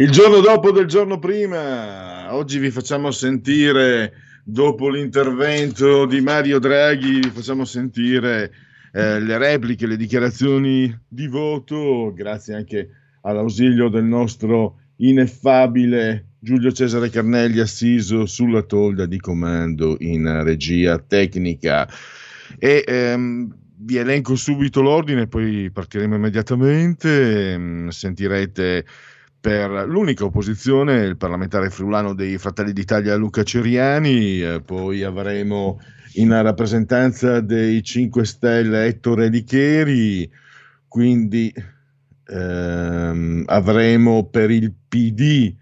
Il giorno dopo del giorno prima, oggi vi facciamo sentire, dopo l'intervento di Mario Draghi, vi facciamo sentire eh, le repliche, le dichiarazioni di voto, grazie anche all'ausilio del nostro ineffabile Giulio Cesare Carnelli assiso sulla tolda di comando in regia tecnica. E ehm, vi elenco subito l'ordine, poi partiremo immediatamente. Ehm, sentirete per l'unica opposizione, il parlamentare friulano dei Fratelli d'Italia Luca Ceriani, eh, poi avremo in rappresentanza dei 5 Stelle Ettore Licheri, quindi ehm, avremo per il PD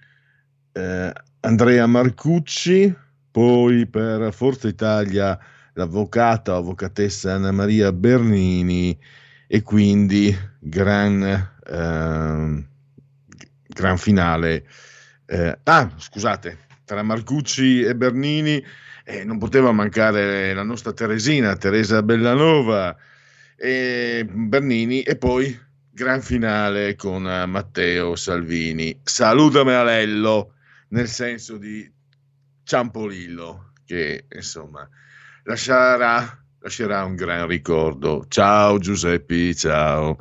eh, Andrea Marcucci, poi per Forza Italia l'avvocata o avvocatessa Anna Maria Bernini e quindi gran... Ehm, gran finale. Eh, ah, scusate, tra Marcucci e Bernini eh, non poteva mancare la nostra Teresina, Teresa Bellanova e Bernini e poi gran finale con Matteo Salvini. Salutame Alello, nel senso di Ciampolillo, che insomma lascerà, lascerà un gran ricordo. Ciao Giuseppe, ciao.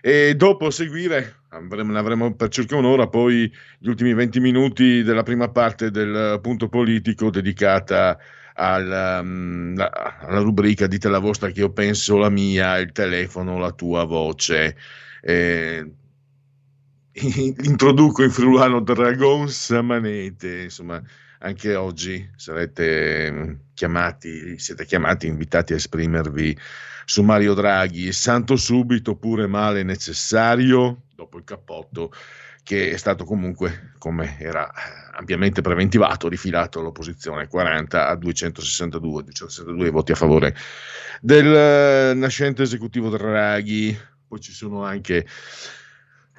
E dopo seguire avremo, ne avremo per circa un'ora, poi gli ultimi 20 minuti della prima parte del punto politico dedicata alla, um, alla rubrica Dite la vostra che io penso la mia, il telefono, la tua voce. Eh, introduco in friulano Dragon Samanete, insomma, anche oggi sarete chiamati, siete chiamati, invitati a esprimervi su Mario Draghi, santo subito oppure male necessario, dopo il cappotto, che è stato comunque, come era ampiamente preventivato, rifilato all'opposizione, 40 a 262, 262 voti a favore del nascente esecutivo Draghi. Poi ci sono anche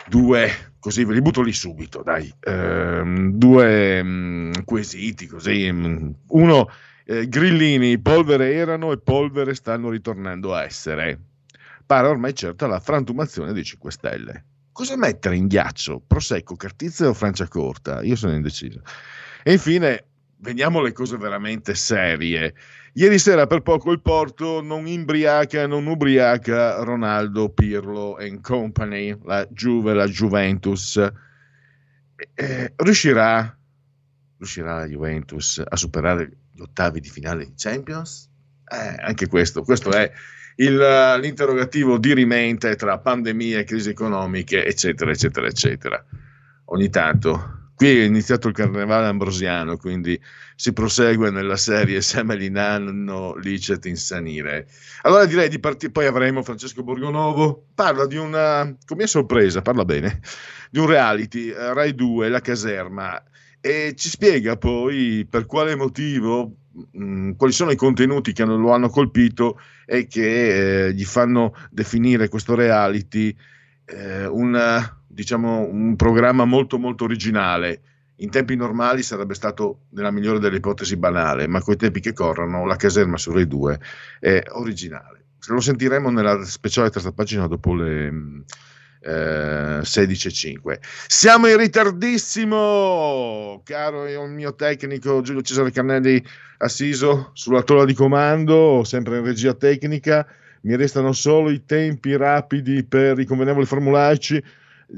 due, così ve li butto lì subito, dai, ehm, due mh, mm, quesiti, così, mh, mm, uno eh, grillini, polvere erano e polvere stanno ritornando a essere. Pare ormai certa la frantumazione dei 5 Stelle. Cosa mettere in ghiaccio? Prosecco, Cartizia o Franciacorta? Io sono indeciso. E infine, veniamo alle cose veramente serie. Ieri sera per poco il Porto non imbriaca, non ubriaca Ronaldo, Pirlo and Company, la Juve, la Juventus. Eh, riuscirà, riuscirà la Juventus a superare gli ottavi di finale di Champions? Eh, anche questo, questo è il, l'interrogativo di rimente tra pandemie, crisi economiche, eccetera, eccetera, eccetera. Ogni tanto. Qui è iniziato il carnevale ambrosiano, quindi si prosegue nella serie Semelinanno licet insanire. Allora direi di partire, poi avremo Francesco Borgonovo, parla di una, come sorpresa, parla bene, di un reality, uh, Rai 2, La Caserma, e ci spiega poi per quale motivo, mm, quali sono i contenuti che lo hanno colpito e che eh, gli fanno definire questo reality eh, una, diciamo, un programma molto molto originale. In tempi normali sarebbe stato, nella migliore delle ipotesi, banale, ma con i tempi che corrono, la caserma su Rai 2 è originale. Lo sentiremo nella speciale terza pagina dopo le eh, 16.05. Siamo in ritardissimo, caro il mio tecnico Giulio Cesare Cannelli assiso sulla tolla di comando, sempre in regia tecnica. Mi restano solo i tempi rapidi per i convenevoli formulaici.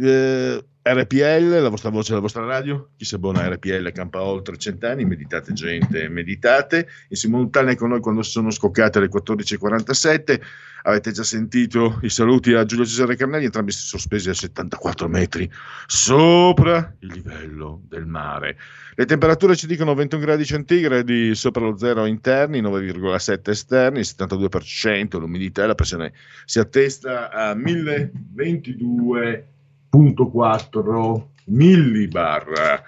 Eh, RPL, la vostra voce, la vostra radio, chi si abbona a RPL campa oltre cent'anni, meditate gente, meditate, in simultanea con noi quando sono scoccate alle 14.47, avete già sentito i saluti a Giulio Cesare Carnelli, entrambi sospesi a 74 metri sopra il livello del mare. Le temperature ci dicono 21 gradi centigradi sopra lo zero interni, 9,7 esterni, 72%, l'umidità. E la pressione si attesta a 1022 0,4 millibar.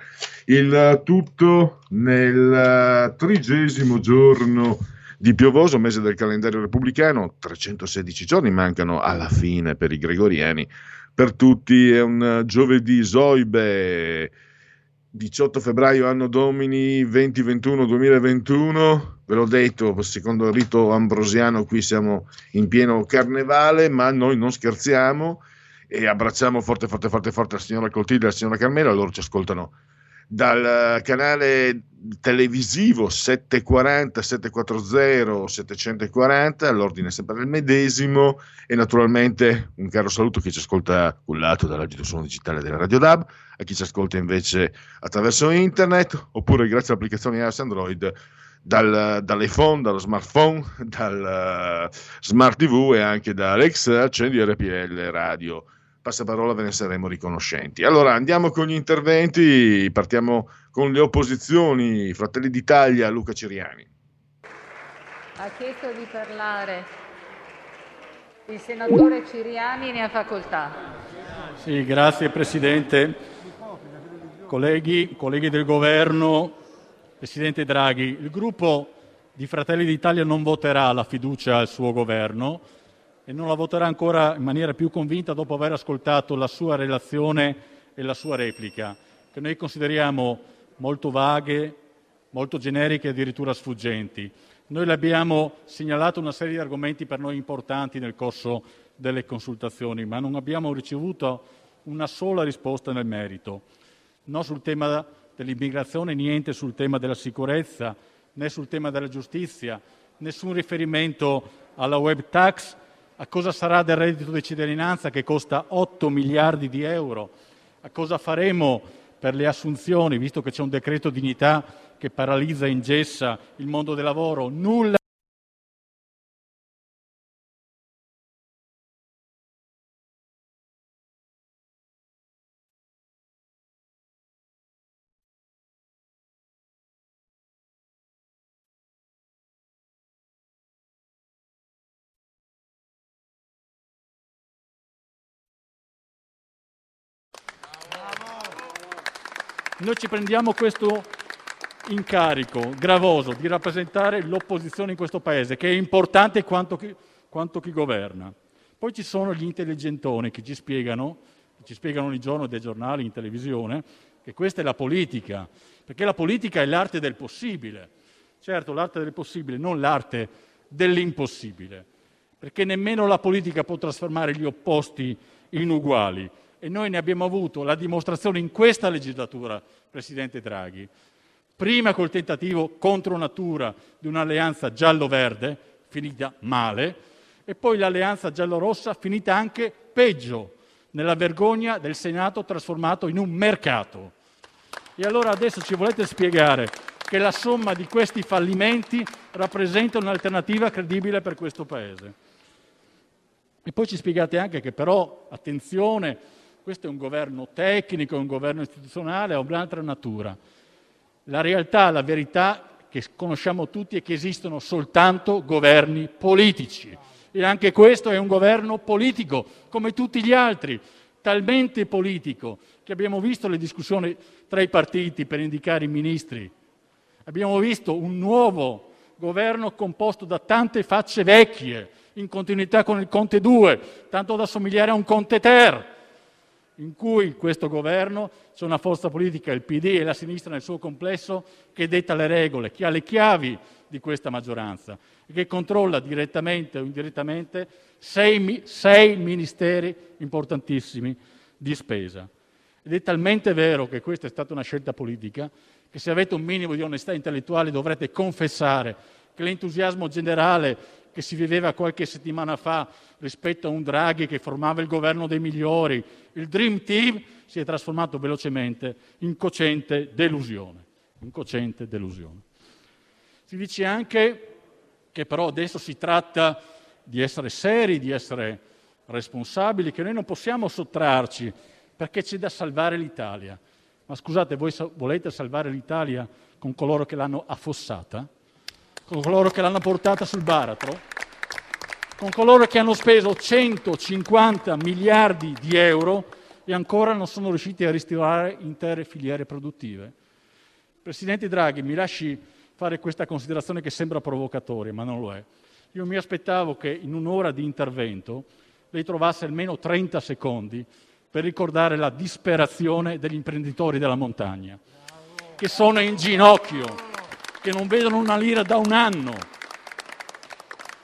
Il tutto nel trigesimo giorno di piovoso mese del calendario repubblicano, 316 giorni mancano alla fine per i gregoriani. Per tutti è un giovedì Zoibe, 18 febbraio anno domini 2021-2021. Ve l'ho detto, secondo il rito ambrosiano qui siamo in pieno carnevale, ma noi non scherziamo e abbracciamo forte, forte, forte, forte la signora Coltilde e la signora Carmela, loro ci ascoltano dal canale televisivo 740, 740, 740, l'ordine è sempre il medesimo e naturalmente un caro saluto a chi ci ascolta cullato dall'agito suono digitale della Radio DAB, a chi ci ascolta invece attraverso internet oppure grazie all'applicazione iOS Android dal, dall'iPhone, dallo smartphone, dal uh, smart TV e anche da Alexa, accendi RPL Radio passaparola ve ne saremo riconoscenti. Allora andiamo con gli interventi, partiamo con le opposizioni, Fratelli d'Italia, Luca Ciriani. Ha chiesto di parlare il senatore Ciriani, ne ha facoltà. Sì, grazie Presidente. Colleghi, colleghi del Governo, Presidente Draghi, il gruppo di Fratelli d'Italia non voterà la fiducia al suo Governo e non la voterà ancora in maniera più convinta dopo aver ascoltato la sua relazione e la sua replica, che noi consideriamo molto vaghe, molto generiche e addirittura sfuggenti. Noi le abbiamo segnalato una serie di argomenti per noi importanti nel corso delle consultazioni, ma non abbiamo ricevuto una sola risposta nel merito. No sul tema dell'immigrazione, niente sul tema della sicurezza, né sul tema della giustizia, nessun riferimento alla web tax a cosa sarà del reddito di cittadinanza che costa 8 miliardi di euro, a cosa faremo per le assunzioni, visto che c'è un decreto dignità che paralizza e ingessa il mondo del lavoro, nulla Noi ci prendiamo questo incarico gravoso di rappresentare l'opposizione in questo Paese, che è importante quanto chi, quanto chi governa. Poi ci sono gli intelligentoni che ci spiegano, ci spiegano ogni giorno dai giornali, in televisione, che questa è la politica, perché la politica è l'arte del possibile. Certo, l'arte del possibile, non l'arte dell'impossibile, perché nemmeno la politica può trasformare gli opposti in uguali e noi ne abbiamo avuto la dimostrazione in questa legislatura, Presidente Draghi. Prima col tentativo contro natura di un'alleanza giallo-verde, finita male, e poi l'alleanza giallo-rossa finita anche peggio, nella vergogna del Senato trasformato in un mercato. E allora adesso ci volete spiegare che la somma di questi fallimenti rappresenta un'alternativa credibile per questo Paese. E poi ci spiegate anche che però, attenzione, questo è un governo tecnico, è un governo istituzionale, ha un'altra natura. La realtà, la verità che conosciamo tutti è che esistono soltanto governi politici. E anche questo è un governo politico, come tutti gli altri, talmente politico che abbiamo visto le discussioni tra i partiti per indicare i ministri. Abbiamo visto un nuovo governo composto da tante facce vecchie, in continuità con il Conte 2, tanto da somigliare a un Conte Ter in cui questo Governo c'è una forza politica, il PD e la sinistra nel suo complesso, che detta le regole, che ha le chiavi di questa maggioranza e che controlla direttamente o indirettamente sei, sei ministeri importantissimi di spesa. Ed è talmente vero che questa è stata una scelta politica che se avete un minimo di onestà intellettuale dovrete confessare che l'entusiasmo generale che si viveva qualche settimana fa rispetto a un Draghi che formava il governo dei migliori, il Dream Team, si è trasformato velocemente in cocente delusione. In cocente delusione. Si dice anche che però adesso si tratta di essere seri, di essere responsabili, che noi non possiamo sottrarci perché c'è da salvare l'Italia. Ma scusate, voi volete salvare l'Italia con coloro che l'hanno affossata? Con coloro che l'hanno portata sul baratro? Con coloro che hanno speso 150 miliardi di euro e ancora non sono riusciti a ristorare intere filiere produttive? Presidente Draghi, mi lasci fare questa considerazione che sembra provocatoria, ma non lo è. Io mi aspettavo che in un'ora di intervento lei trovasse almeno 30 secondi per ricordare la disperazione degli imprenditori della montagna, che sono in ginocchio, che non vedono una lira da un anno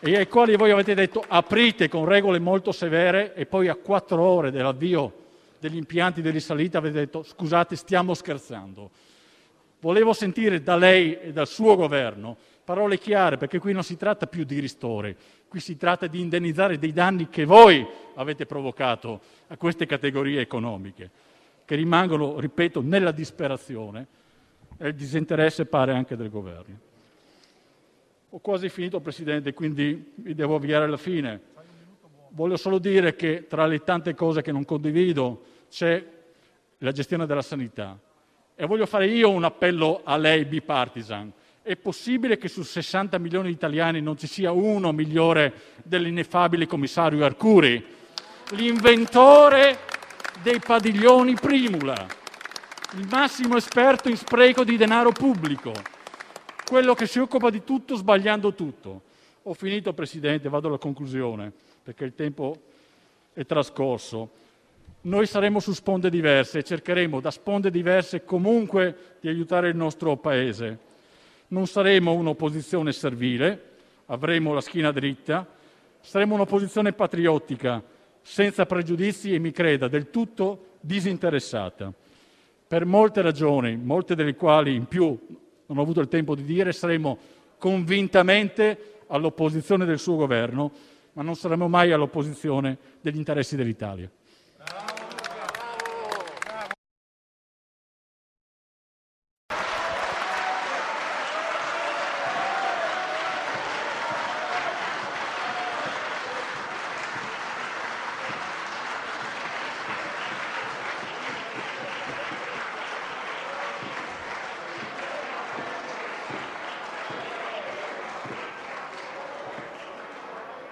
e ai quali voi avete detto aprite con regole molto severe e poi a quattro ore dell'avvio degli impianti di risalita avete detto scusate stiamo scherzando. Volevo sentire da lei e dal suo governo parole chiare perché qui non si tratta più di ristori, Qui si tratta di indennizzare dei danni che voi avete provocato a queste categorie economiche, che rimangono, ripeto, nella disperazione e il disinteresse pare anche del governo. Ho quasi finito, Presidente, quindi mi devo avviare alla fine. Voglio solo dire che tra le tante cose che non condivido c'è la gestione della sanità. E voglio fare io un appello a lei bipartisan. È possibile che su 60 milioni di italiani non ci sia uno migliore dell'ineffabile commissario Arcuri, l'inventore dei padiglioni Primula, il massimo esperto in spreco di denaro pubblico, quello che si occupa di tutto sbagliando tutto. Ho finito, Presidente, vado alla conclusione perché il tempo è trascorso. Noi saremo su sponde diverse e cercheremo da sponde diverse comunque di aiutare il nostro Paese. Non saremo un'opposizione servile, avremo la schiena dritta, saremo un'opposizione patriottica, senza pregiudizi e mi creda, del tutto disinteressata. Per molte ragioni, molte delle quali in più non ho avuto il tempo di dire, saremo convintamente all'opposizione del suo governo, ma non saremo mai all'opposizione degli interessi dell'Italia.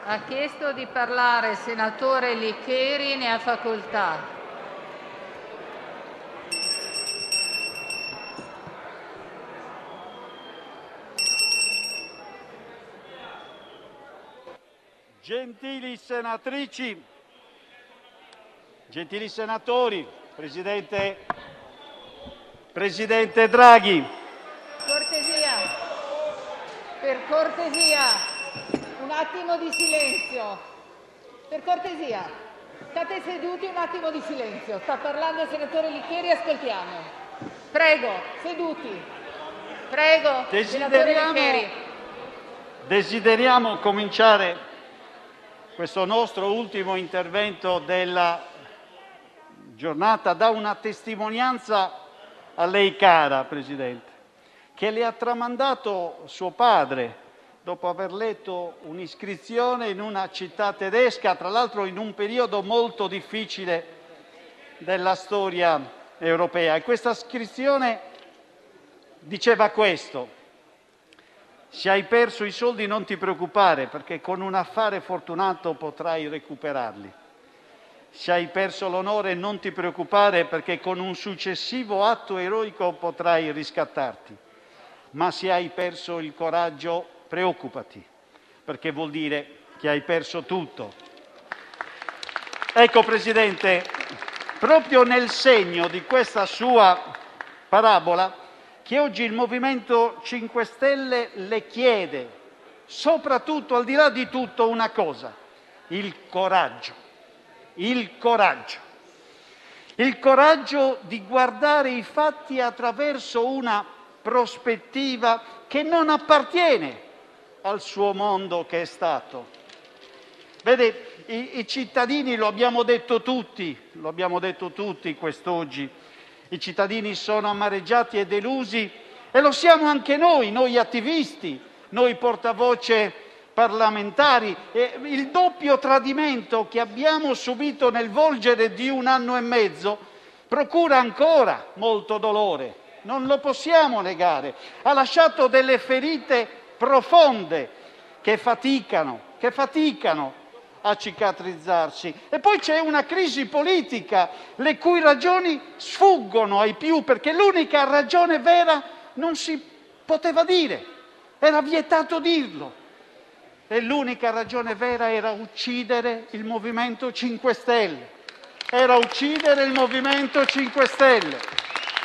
Ha chiesto di parlare il senatore Licheri, ne ha facoltà. Gentili senatrici, gentili senatori, Presidente, Presidente Draghi. Cortesia, per cortesia. Attimo di silenzio. Per cortesia, state seduti un attimo di silenzio. Sta parlando il senatore Licheri, ascoltiamo. Prego, seduti. Prego, senatore Licheri. Desideriamo cominciare questo nostro ultimo intervento della giornata da una testimonianza a lei cara, Presidente, che le ha tramandato suo padre dopo aver letto un'iscrizione in una città tedesca, tra l'altro in un periodo molto difficile della storia europea. E questa iscrizione diceva questo: se hai perso i soldi non ti preoccupare perché con un affare fortunato potrai recuperarli. Se hai perso l'onore non ti preoccupare perché con un successivo atto eroico potrai riscattarti. Ma se hai perso il coraggio preoccupati, perché vuol dire che hai perso tutto. Ecco, Presidente, proprio nel segno di questa sua parabola che oggi il MoVimento 5 Stelle le chiede, soprattutto al di là di tutto, una cosa: il coraggio. Il coraggio. Il coraggio di guardare i fatti attraverso una prospettiva che non appartiene al suo mondo che è stato. Vede, i, i cittadini, lo abbiamo detto tutti, lo abbiamo detto tutti quest'oggi, i cittadini sono amareggiati e delusi e lo siamo anche noi, noi attivisti, noi portavoce parlamentari. E il doppio tradimento che abbiamo subito nel volgere di un anno e mezzo procura ancora molto dolore, non lo possiamo negare. Ha lasciato delle ferite profonde che faticano, che faticano a cicatrizzarsi. E poi c'è una crisi politica, le cui ragioni sfuggono ai più, perché l'unica ragione vera non si poteva dire, era vietato dirlo. E l'unica ragione vera era uccidere il Movimento 5 Stelle. Era uccidere il Movimento 5 Stelle.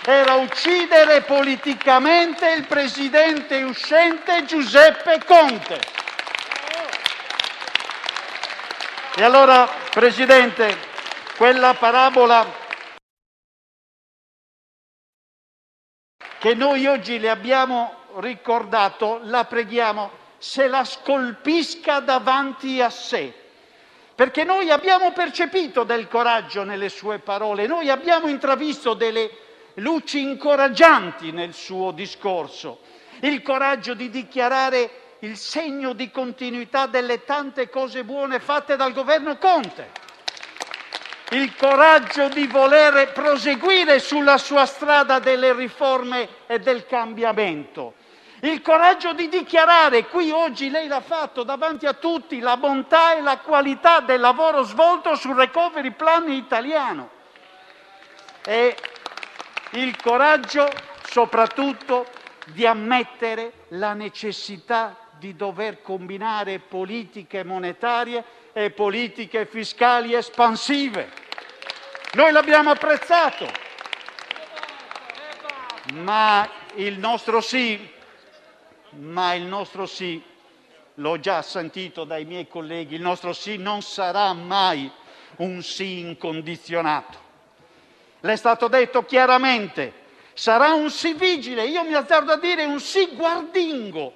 Era uccidere politicamente il presidente uscente Giuseppe Conte. E allora, Presidente, quella parabola che noi oggi le abbiamo ricordato, la preghiamo, se la scolpisca davanti a sé. Perché noi abbiamo percepito del coraggio nelle sue parole, noi abbiamo intravisto delle luci incoraggianti nel suo discorso, il coraggio di dichiarare il segno di continuità delle tante cose buone fatte dal governo Conte, il coraggio di voler proseguire sulla sua strada delle riforme e del cambiamento, il coraggio di dichiarare, qui oggi lei l'ha fatto davanti a tutti, la bontà e la qualità del lavoro svolto sul recovery plan italiano. E il coraggio soprattutto di ammettere la necessità di dover combinare politiche monetarie e politiche fiscali espansive. Noi l'abbiamo apprezzato, ma il nostro sì, ma il nostro sì, l'ho già sentito dai miei colleghi, il nostro sì non sarà mai un sì incondizionato. Le è stato detto chiaramente, sarà un sì vigile, io mi azzardo a dire un sì guardingo.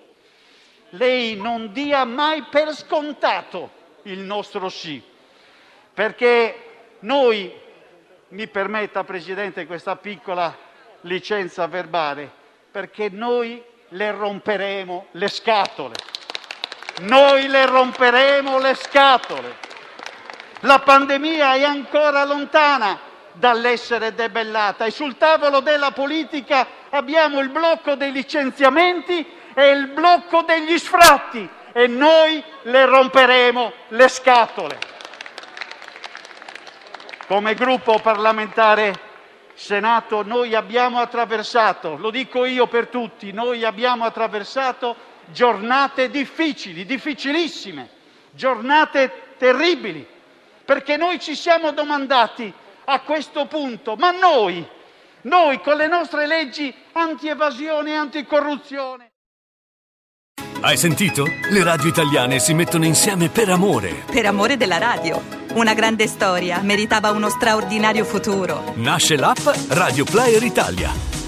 Lei non dia mai per scontato il nostro sì, perché noi, mi permetta Presidente questa piccola licenza verbale, perché noi le romperemo le scatole. Noi le romperemo le scatole. La pandemia è ancora lontana dall'essere debellata e sul tavolo della politica abbiamo il blocco dei licenziamenti è il blocco degli sfratti e noi le romperemo le scatole. Come gruppo parlamentare Senato noi abbiamo attraversato, lo dico io per tutti, noi abbiamo attraversato giornate difficili, difficilissime, giornate terribili, perché noi ci siamo domandati a questo punto, ma noi, noi con le nostre leggi anti-evasione e anticorruzione, hai sentito? Le radio italiane si mettono insieme per amore. Per amore della radio. Una grande storia meritava uno straordinario futuro. Nasce l'app Radio Player Italia.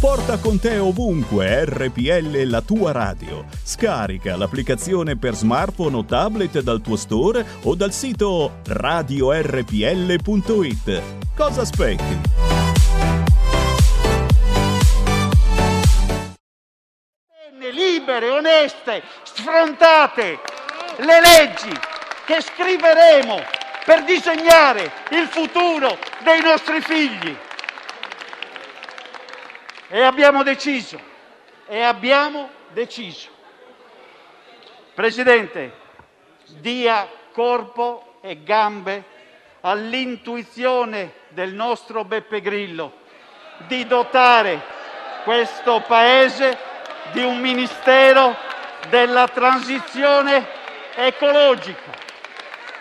Porta con te ovunque RPL la tua radio. Scarica l'applicazione per smartphone o tablet dal tuo store o dal sito radiorpl.it. Cosa aspetti? Libere, oneste, sfrontate, le leggi che scriveremo per disegnare il futuro dei nostri figli. E abbiamo deciso, e abbiamo deciso. Presidente, dia corpo e gambe all'intuizione del nostro Beppe Grillo di dotare questo Paese di un Ministero della transizione ecologica,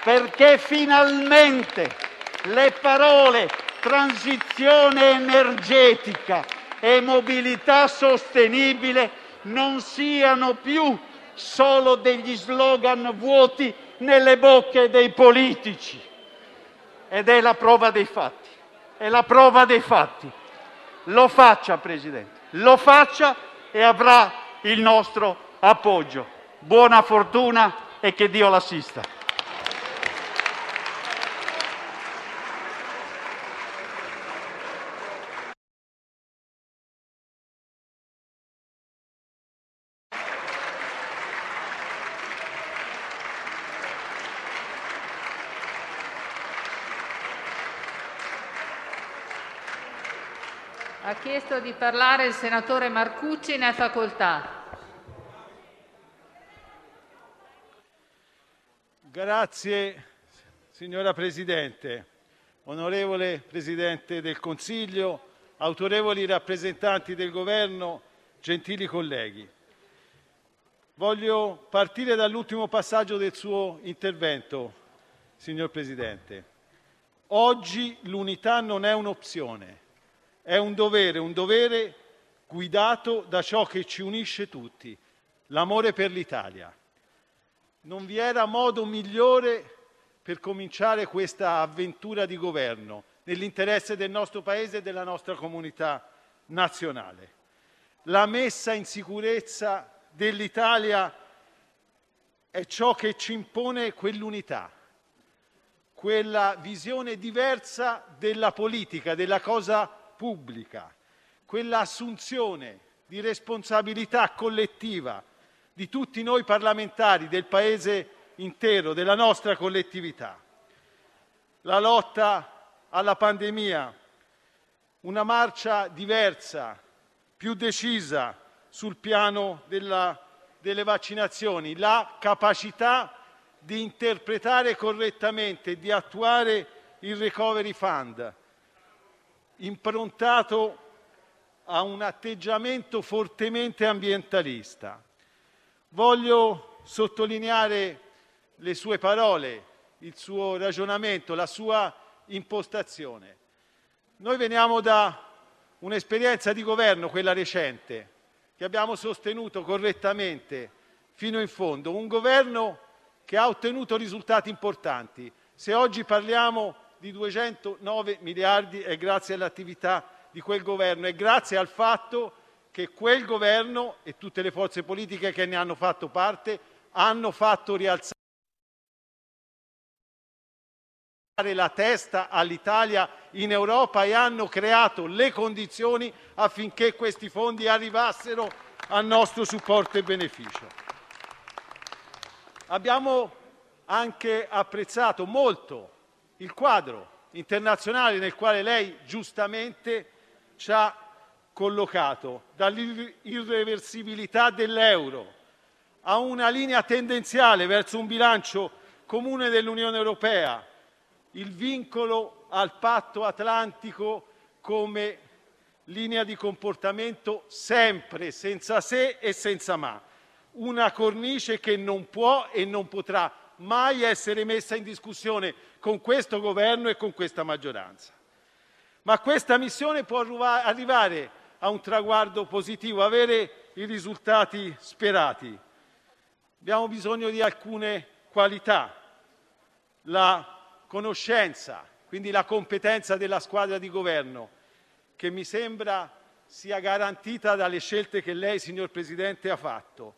perché finalmente le parole transizione energetica e mobilità sostenibile non siano più solo degli slogan vuoti nelle bocche dei politici. Ed è la prova dei fatti. È la prova dei fatti. Lo faccia, Presidente, lo faccia e avrà il nostro appoggio. Buona fortuna e che Dio l'assista. Ha chiesto di parlare il senatore Marcucci, ne ha facoltà. Grazie signora Presidente, onorevole Presidente del Consiglio, autorevoli rappresentanti del Governo, gentili colleghi. Voglio partire dall'ultimo passaggio del suo intervento, signor Presidente. Oggi l'unità non è un'opzione, è un dovere, un dovere guidato da ciò che ci unisce tutti, l'amore per l'Italia. Non vi era modo migliore per cominciare questa avventura di governo nell'interesse del nostro Paese e della nostra comunità nazionale. La messa in sicurezza dell'Italia è ciò che ci impone quell'unità, quella visione diversa della politica, della cosa pubblica, quella assunzione di responsabilità collettiva di tutti noi parlamentari, del Paese intero, della nostra collettività. La lotta alla pandemia, una marcia diversa, più decisa sul piano della, delle vaccinazioni, la capacità di interpretare correttamente e di attuare il Recovery Fund, improntato a un atteggiamento fortemente ambientalista. Voglio sottolineare le sue parole, il suo ragionamento, la sua impostazione. Noi veniamo da un'esperienza di governo, quella recente, che abbiamo sostenuto correttamente fino in fondo, un governo che ha ottenuto risultati importanti. Se oggi parliamo di 209 miliardi è grazie all'attività di quel governo e grazie al fatto che quel governo e tutte le forze politiche che ne hanno fatto parte hanno fatto rialzare la testa all'Italia in Europa e hanno creato le condizioni affinché questi fondi arrivassero al nostro supporto e beneficio. Abbiamo anche apprezzato molto il quadro internazionale nel quale lei giustamente ci ha collocato, dall'irreversibilità dell'euro a una linea tendenziale verso un bilancio comune dell'Unione Europea, il vincolo al patto atlantico come linea di comportamento sempre senza se e senza ma, una cornice che non può e non potrà mai essere messa in discussione con questo governo e con questa maggioranza. Ma questa missione può arrivare a un traguardo positivo, avere i risultati sperati. Abbiamo bisogno di alcune qualità, la conoscenza, quindi la competenza della squadra di governo, che mi sembra sia garantita dalle scelte che lei, signor Presidente, ha fatto,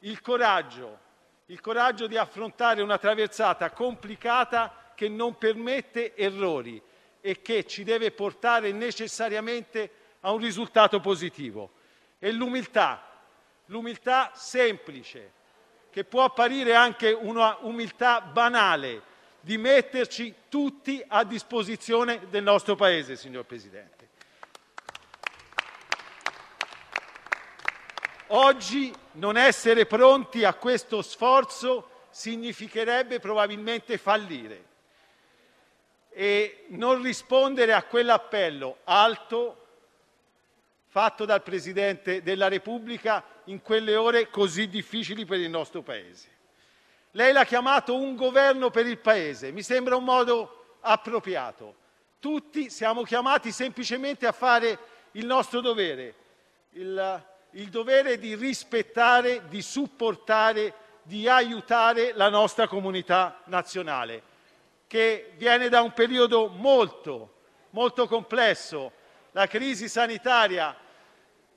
il coraggio, il coraggio di affrontare una traversata complicata che non permette errori e che ci deve portare necessariamente a un risultato positivo. E l'umiltà, l'umiltà semplice, che può apparire anche una umiltà banale, di metterci tutti a disposizione del nostro Paese, signor Presidente. Oggi non essere pronti a questo sforzo significherebbe probabilmente fallire e non rispondere a quell'appello alto fatto dal Presidente della Repubblica in quelle ore così difficili per il nostro Paese. Lei l'ha chiamato un governo per il Paese, mi sembra un modo appropriato. Tutti siamo chiamati semplicemente a fare il nostro dovere, il, il dovere di rispettare, di supportare, di aiutare la nostra comunità nazionale, che viene da un periodo molto, complesso, la crisi sanitaria,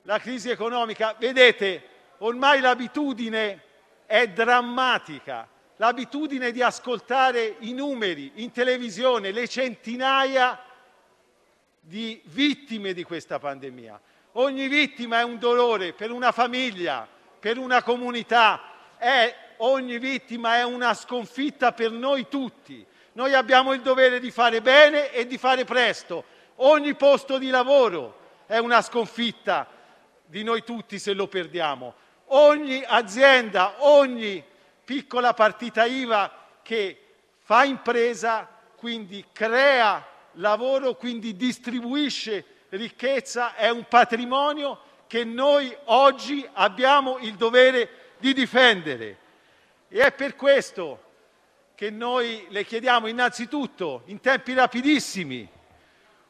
la crisi economica. Vedete, ormai l'abitudine è drammatica, l'abitudine di ascoltare i numeri in televisione, le centinaia di vittime di questa pandemia. Ogni vittima è un dolore per una famiglia, per una comunità, ogni vittima è una sconfitta per noi tutti. Noi abbiamo il dovere di fare bene e di fare presto. Ogni posto di lavoro è una sconfitta di noi tutti se lo perdiamo. Ogni azienda, ogni piccola partita IVA che fa impresa, quindi crea lavoro, quindi distribuisce ricchezza, è un patrimonio che noi oggi abbiamo il dovere di difendere. E è per questo che noi le chiediamo innanzitutto, in tempi rapidissimi,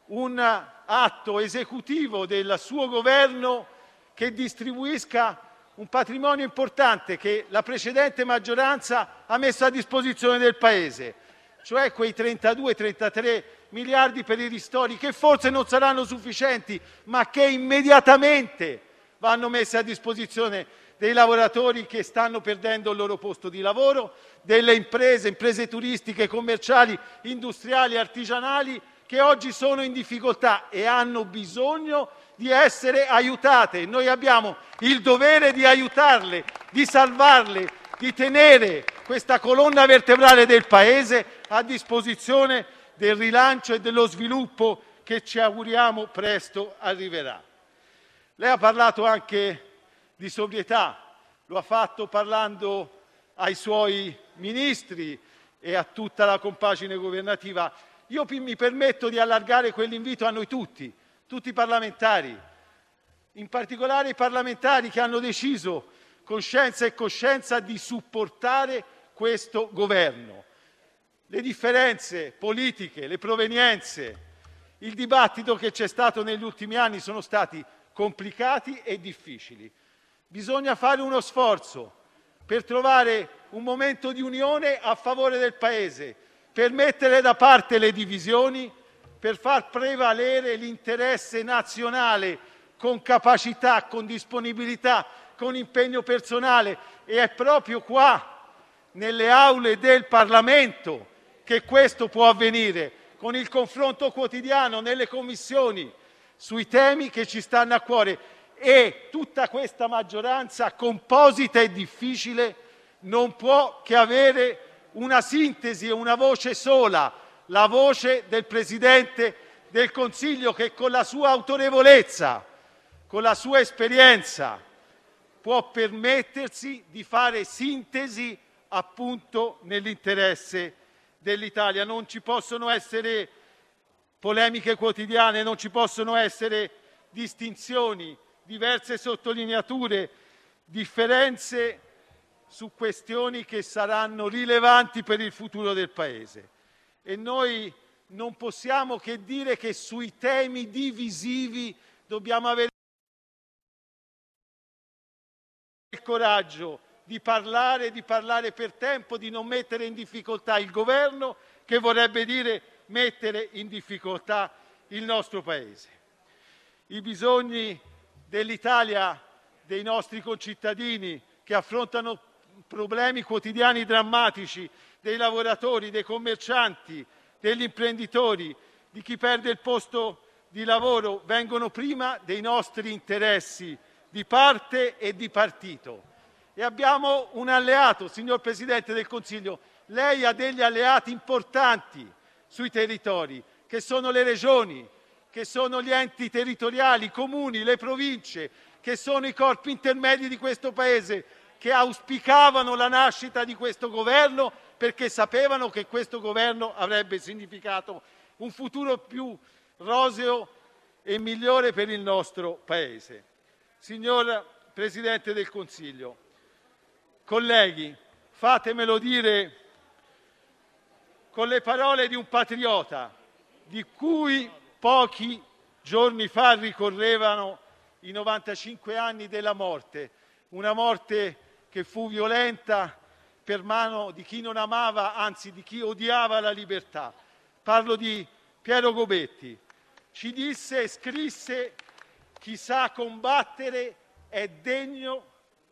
un atto esecutivo del suo governo che distribuisca un patrimonio importante che la precedente maggioranza ha messo a disposizione del Paese, cioè quei 32-33 miliardi per i ristori che forse non saranno sufficienti, ma che immediatamente vanno messi a disposizione dei lavoratori che stanno perdendo il loro posto di lavoro, delle imprese, turistiche, commerciali, industriali, artigianali che oggi sono in difficoltà e hanno bisogno di essere aiutate. Noi abbiamo il dovere di aiutarle, di salvarle, di tenere questa colonna vertebrale del Paese a disposizione del rilancio e dello sviluppo che ci auguriamo presto arriverà. Lei ha parlato anche di sobrietà, lo ha fatto parlando ai suoi ministri e a tutta la compagine governativa io mi permetto di allargare quell'invito a noi tutti, tutti i parlamentari, in particolare i parlamentari che hanno deciso con scienza e coscienza di supportare questo governo. Le differenze politiche, le provenienze, il dibattito che c'è stato negli ultimi anni sono stati complicati e difficili. Bisogna fare uno sforzo per trovare un momento di unione a favore del Paese, per mettere da parte le divisioni, per far prevalere l'interesse nazionale con capacità, con disponibilità, con impegno personale. E è proprio qua, nelle aule del Parlamento, che questo può avvenire, con il confronto quotidiano nelle commissioni sui temi che ci stanno a cuore e tutta questa maggioranza composita e difficile non può che avere una sintesi e una voce sola, la voce del Presidente del Consiglio che con la sua autorevolezza, con la sua esperienza, può permettersi di fare sintesi appunto nell'interesse dell'Italia. Non ci possono essere polemiche quotidiane, non ci possono essere distinzioni, diverse sottolineature, differenze su questioni che saranno rilevanti per il futuro del Paese. E noi non possiamo che dire che sui temi divisivi dobbiamo avere il coraggio di parlare, di parlare per tempo, di non mettere in difficoltà il governo, che vorrebbe dire mettere in difficoltà il nostro Paese. I bisogni dell'Italia, dei nostri concittadini che affrontano problemi quotidiani drammatici dei lavoratori, dei commercianti, degli imprenditori, di chi perde il posto di lavoro vengono prima dei nostri interessi di parte e di partito. E abbiamo un alleato, signor Presidente del Consiglio, Lei ha degli alleati importanti sui territori, che sono le regioni, che sono gli enti territoriali, i comuni, le province, che sono i corpi intermedi di questo Paese, che auspicavano la nascita di questo Governo perché sapevano che questo Governo avrebbe significato un futuro più roseo e migliore per il nostro Paese. Signor Presidente del Consiglio, colleghi, fatemelo dire con le parole di un patriota di cui pochi giorni fa ricorrevano i 95 anni della morte, una morte che fu violenta per mano di chi non amava, anzi di chi odiava la libertà. Parlo di Piero Gobetti. Ci disse e scrisse chi sa combattere è degno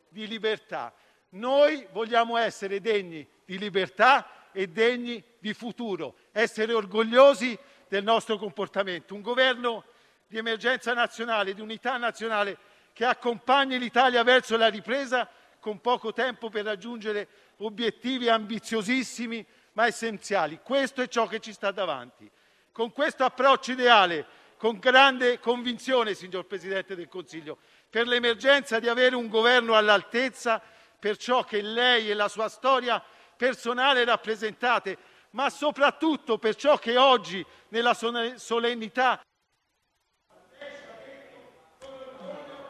di libertà. Noi vogliamo essere degni di libertà e degni di futuro, essere orgogliosi del nostro comportamento. Un governo di emergenza nazionale, di unità nazionale che accompagni l'Italia verso la ripresa con poco tempo per raggiungere obiettivi ambiziosissimi ma essenziali. Questo è ciò che ci sta davanti. Con questo approccio ideale, con grande convinzione, signor Presidente del Consiglio, per l'emergenza di avere un governo all'altezza per ciò che lei e la sua storia personale rappresentate, ma soprattutto per ciò che oggi, nella solennità.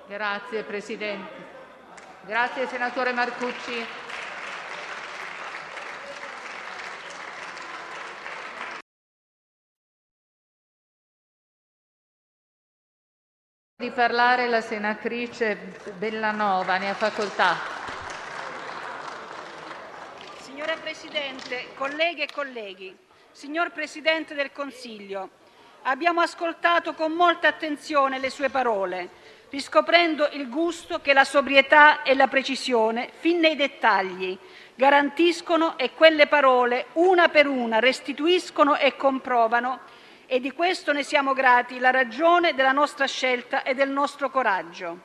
Grazie Presidente. Grazie senatore Marcucci. Di parlare la senatrice Bellanova, ne ha facoltà. Signora Presidente, colleghe e colleghi, signor Presidente del Consiglio, abbiamo ascoltato con molta attenzione le sue parole riscoprendo il gusto che la sobrietà e la precisione, fin nei dettagli, garantiscono e quelle parole, una per una, restituiscono e comprovano, e di questo ne siamo grati, la ragione della nostra scelta e del nostro coraggio.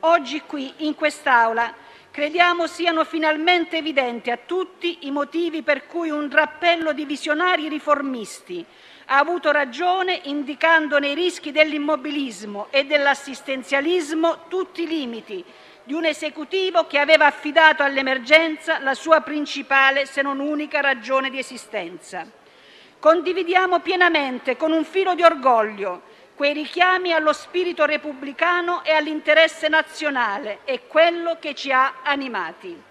Oggi qui, in quest'Aula, crediamo siano finalmente evidenti a tutti i motivi per cui un rappello di visionari riformisti ha avuto ragione indicando nei rischi dell'immobilismo e dell'assistenzialismo tutti i limiti di un Esecutivo che aveva affidato all'emergenza la sua principale, se non unica, ragione di esistenza. Condividiamo pienamente, con un filo di orgoglio, quei richiami allo spirito repubblicano e all'interesse nazionale e quello che ci ha animati.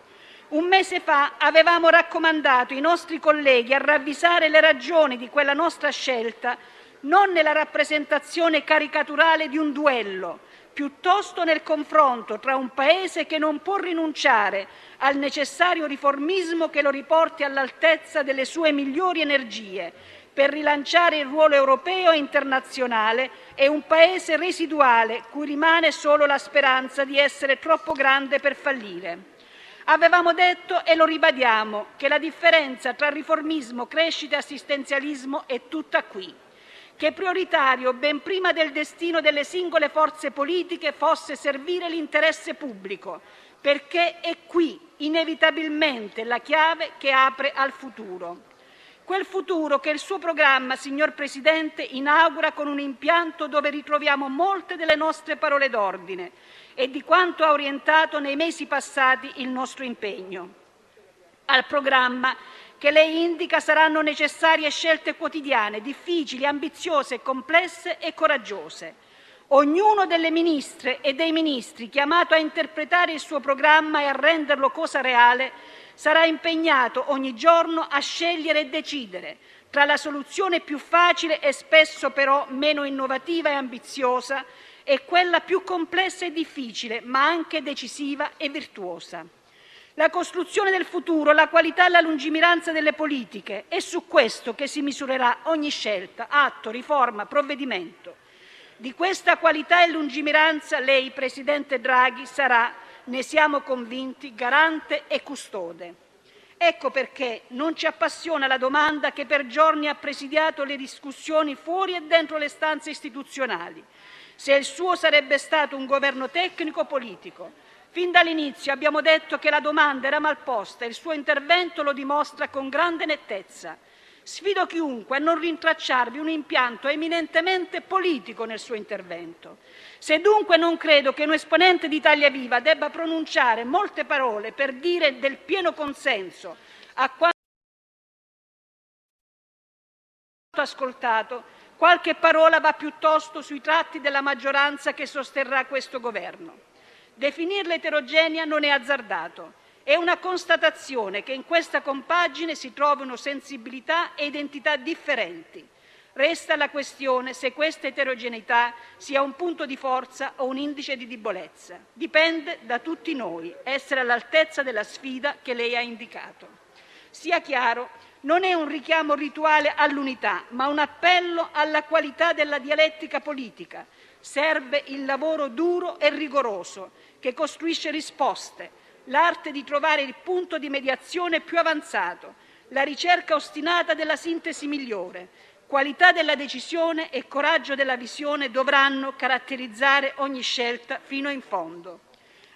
Un mese fa avevamo raccomandato ai nostri colleghi a ravvisare le ragioni di quella nostra scelta non nella rappresentazione caricaturale di un duello, piuttosto nel confronto tra un Paese che non può rinunciare al necessario riformismo che lo riporti all'altezza delle sue migliori energie per rilanciare il ruolo europeo e internazionale e un Paese residuale cui rimane solo la speranza di essere troppo grande per fallire. Avevamo detto e lo ribadiamo che la differenza tra riformismo, crescita e assistenzialismo è tutta qui, che prioritario, ben prima del destino delle singole forze politiche, fosse servire l'interesse pubblico, perché è qui inevitabilmente la chiave che apre al futuro. Quel futuro che il suo programma, signor Presidente, inaugura con un impianto dove ritroviamo molte delle nostre parole d'ordine e di quanto ha orientato nei mesi passati il nostro impegno. Al programma che lei indica saranno necessarie scelte quotidiane, difficili, ambiziose, complesse e coraggiose. Ognuno delle ministre e dei ministri chiamato a interpretare il suo programma e a renderlo cosa reale sarà impegnato ogni giorno a scegliere e decidere tra la soluzione più facile e spesso però meno innovativa e ambiziosa e quella più complessa e difficile, ma anche decisiva e virtuosa. La costruzione del futuro, la qualità e la lungimiranza delle politiche, è su questo che si misurerà ogni scelta, atto, riforma, provvedimento. Di questa qualità e lungimiranza lei, Presidente Draghi, sarà, ne siamo convinti, garante e custode. Ecco perché non ci appassiona la domanda che per giorni ha presidiato le discussioni fuori e dentro le stanze istituzionali se il suo sarebbe stato un governo tecnico-politico. Fin dall'inizio abbiamo detto che la domanda era mal posta e il suo intervento lo dimostra con grande nettezza. Sfido chiunque a non rintracciarvi un impianto eminentemente politico nel suo intervento. Se dunque non credo che un esponente di Italia Viva debba pronunciare molte parole per dire del pieno consenso a quanto ascoltato, qualche parola va piuttosto sui tratti della maggioranza che sosterrà questo governo. Definirla eterogenea non è azzardato. È una constatazione che in questa compagine si trovino sensibilità e identità differenti. Resta la questione se questa eterogeneità sia un punto di forza o un indice di debolezza. Dipende da tutti noi essere all'altezza della sfida che lei ha indicato. Sia chiaro, non è un richiamo rituale all'unità, ma un appello alla qualità della dialettica politica. Serve il lavoro duro e rigoroso che costruisce risposte, l'arte di trovare il punto di mediazione più avanzato, la ricerca ostinata della sintesi migliore, qualità della decisione e coraggio della visione dovranno caratterizzare ogni scelta fino in fondo.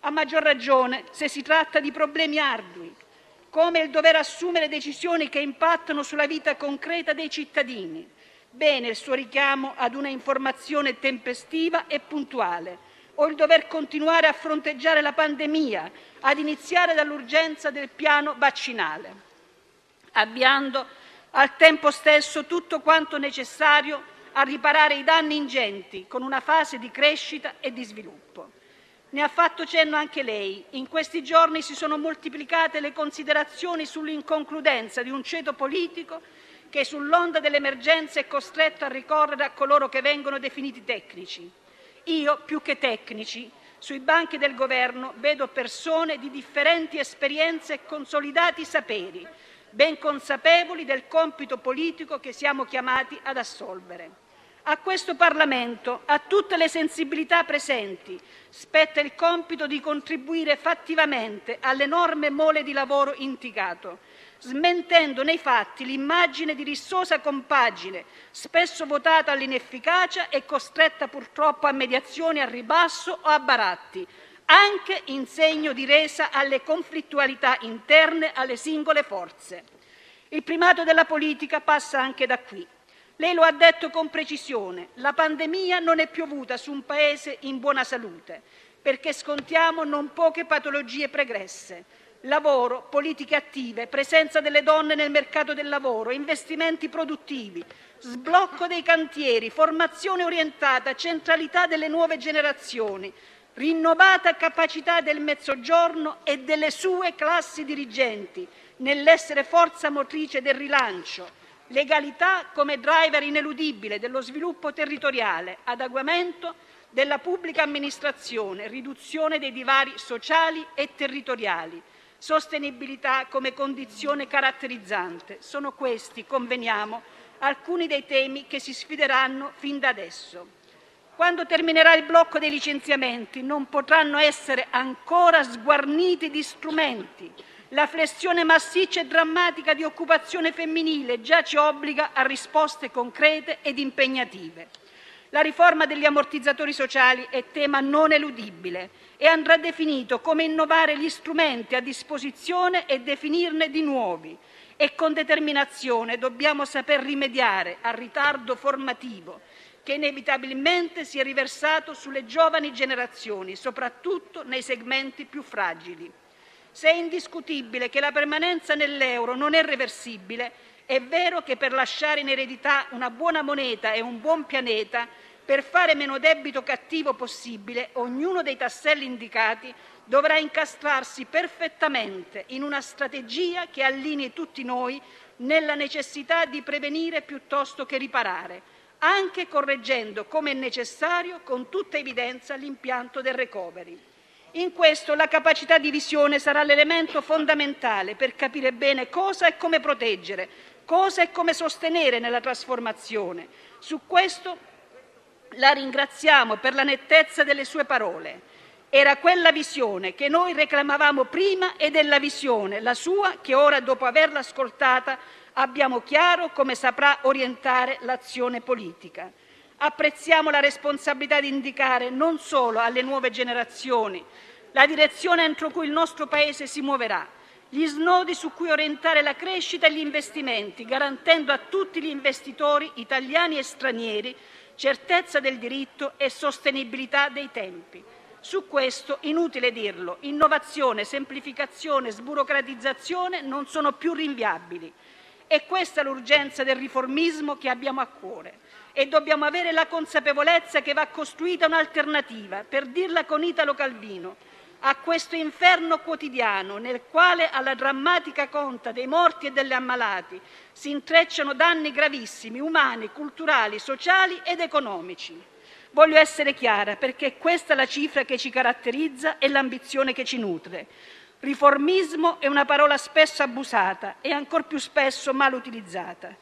A maggior ragione se si tratta di problemi ardui, come il dover assumere decisioni che impattano sulla vita concreta dei cittadini. Bene il suo richiamo ad una informazione tempestiva e puntuale, o il dover continuare a fronteggiare la pandemia, ad iniziare dall'urgenza del piano vaccinale, avviando al tempo stesso tutto quanto necessario a riparare i danni ingenti con una fase di crescita e di sviluppo. Ne ha fatto cenno anche lei. In questi giorni si sono moltiplicate le considerazioni sull'inconcludenza di un ceto politico che sull'onda dell'emergenza è costretto a ricorrere a coloro che vengono definiti tecnici. Io, più che tecnici, sui banchi del governo vedo persone di differenti esperienze e consolidati saperi, ben consapevoli del compito politico che siamo chiamati ad assolvere. A questo Parlamento, a tutte le sensibilità presenti, spetta il compito di contribuire fattivamente all'enorme mole di lavoro indicato, smentendo nei fatti l'immagine di rissosa compagine, spesso votata all'inefficacia e costretta purtroppo a mediazioni a ribasso o a baratti, anche in segno di resa alle conflittualità interne alle singole forze. Il primato della politica passa anche da qui. Lei lo ha detto con precisione, la pandemia non è piovuta su un Paese in buona salute, perché scontiamo non poche patologie pregresse. Lavoro, politiche attive, presenza delle donne nel mercato del lavoro, investimenti produttivi, sblocco dei cantieri, formazione orientata, centralità delle nuove generazioni, rinnovata capacità del Mezzogiorno e delle sue classi dirigenti nell'essere forza motrice del rilancio, legalità come driver ineludibile dello sviluppo territoriale, adeguamento della pubblica amministrazione, riduzione dei divari sociali e territoriali, sostenibilità come condizione caratterizzante. Sono questi, conveniamo, alcuni dei temi che si sfideranno fin da adesso. Quando terminerà il blocco dei licenziamenti non potranno essere ancora sguarniti di strumenti la flessione massiccia e drammatica di occupazione femminile già ci obbliga a risposte concrete ed impegnative. La riforma degli ammortizzatori sociali è tema non eludibile e andrà definito come innovare gli strumenti a disposizione e definirne di nuovi. E con determinazione dobbiamo saper rimediare al ritardo formativo che inevitabilmente si è riversato sulle giovani generazioni, soprattutto nei segmenti più fragili. Se è indiscutibile che la permanenza nell'euro non è reversibile, è vero che per lasciare in eredità una buona moneta e un buon pianeta, per fare meno debito cattivo possibile, ognuno dei tasselli indicati dovrà incastrarsi perfettamente in una strategia che allinei tutti noi nella necessità di prevenire piuttosto che riparare, anche correggendo, come è necessario, con tutta evidenza l'impianto del recovery. In questo la capacità di visione sarà l'elemento fondamentale per capire bene cosa e come proteggere, cosa e come sostenere nella trasformazione. Su questo la ringraziamo per la nettezza delle sue parole. Era quella visione che noi reclamavamo prima ed è la visione, la sua, che ora, dopo averla ascoltata, abbiamo chiaro come saprà orientare l'azione politica. Apprezziamo la responsabilità di indicare non solo alle nuove generazioni la direzione entro cui il nostro Paese si muoverà, gli snodi su cui orientare la crescita e gli investimenti, garantendo a tutti gli investitori, italiani e stranieri, certezza del diritto e sostenibilità dei tempi. Su questo, inutile dirlo, innovazione, semplificazione, sburocratizzazione non sono più rinviabili. È questa l'urgenza del riformismo che abbiamo a cuore e dobbiamo avere la consapevolezza che va costruita un'alternativa, per dirla con Italo Calvino, a questo inferno quotidiano nel quale alla drammatica conta dei morti e degli ammalati si intrecciano danni gravissimi, umani, culturali, sociali ed economici. Voglio essere chiara perché questa è la cifra che ci caratterizza e l'ambizione che ci nutre. Riformismo è una parola spesso abusata e ancor più spesso mal utilizzata.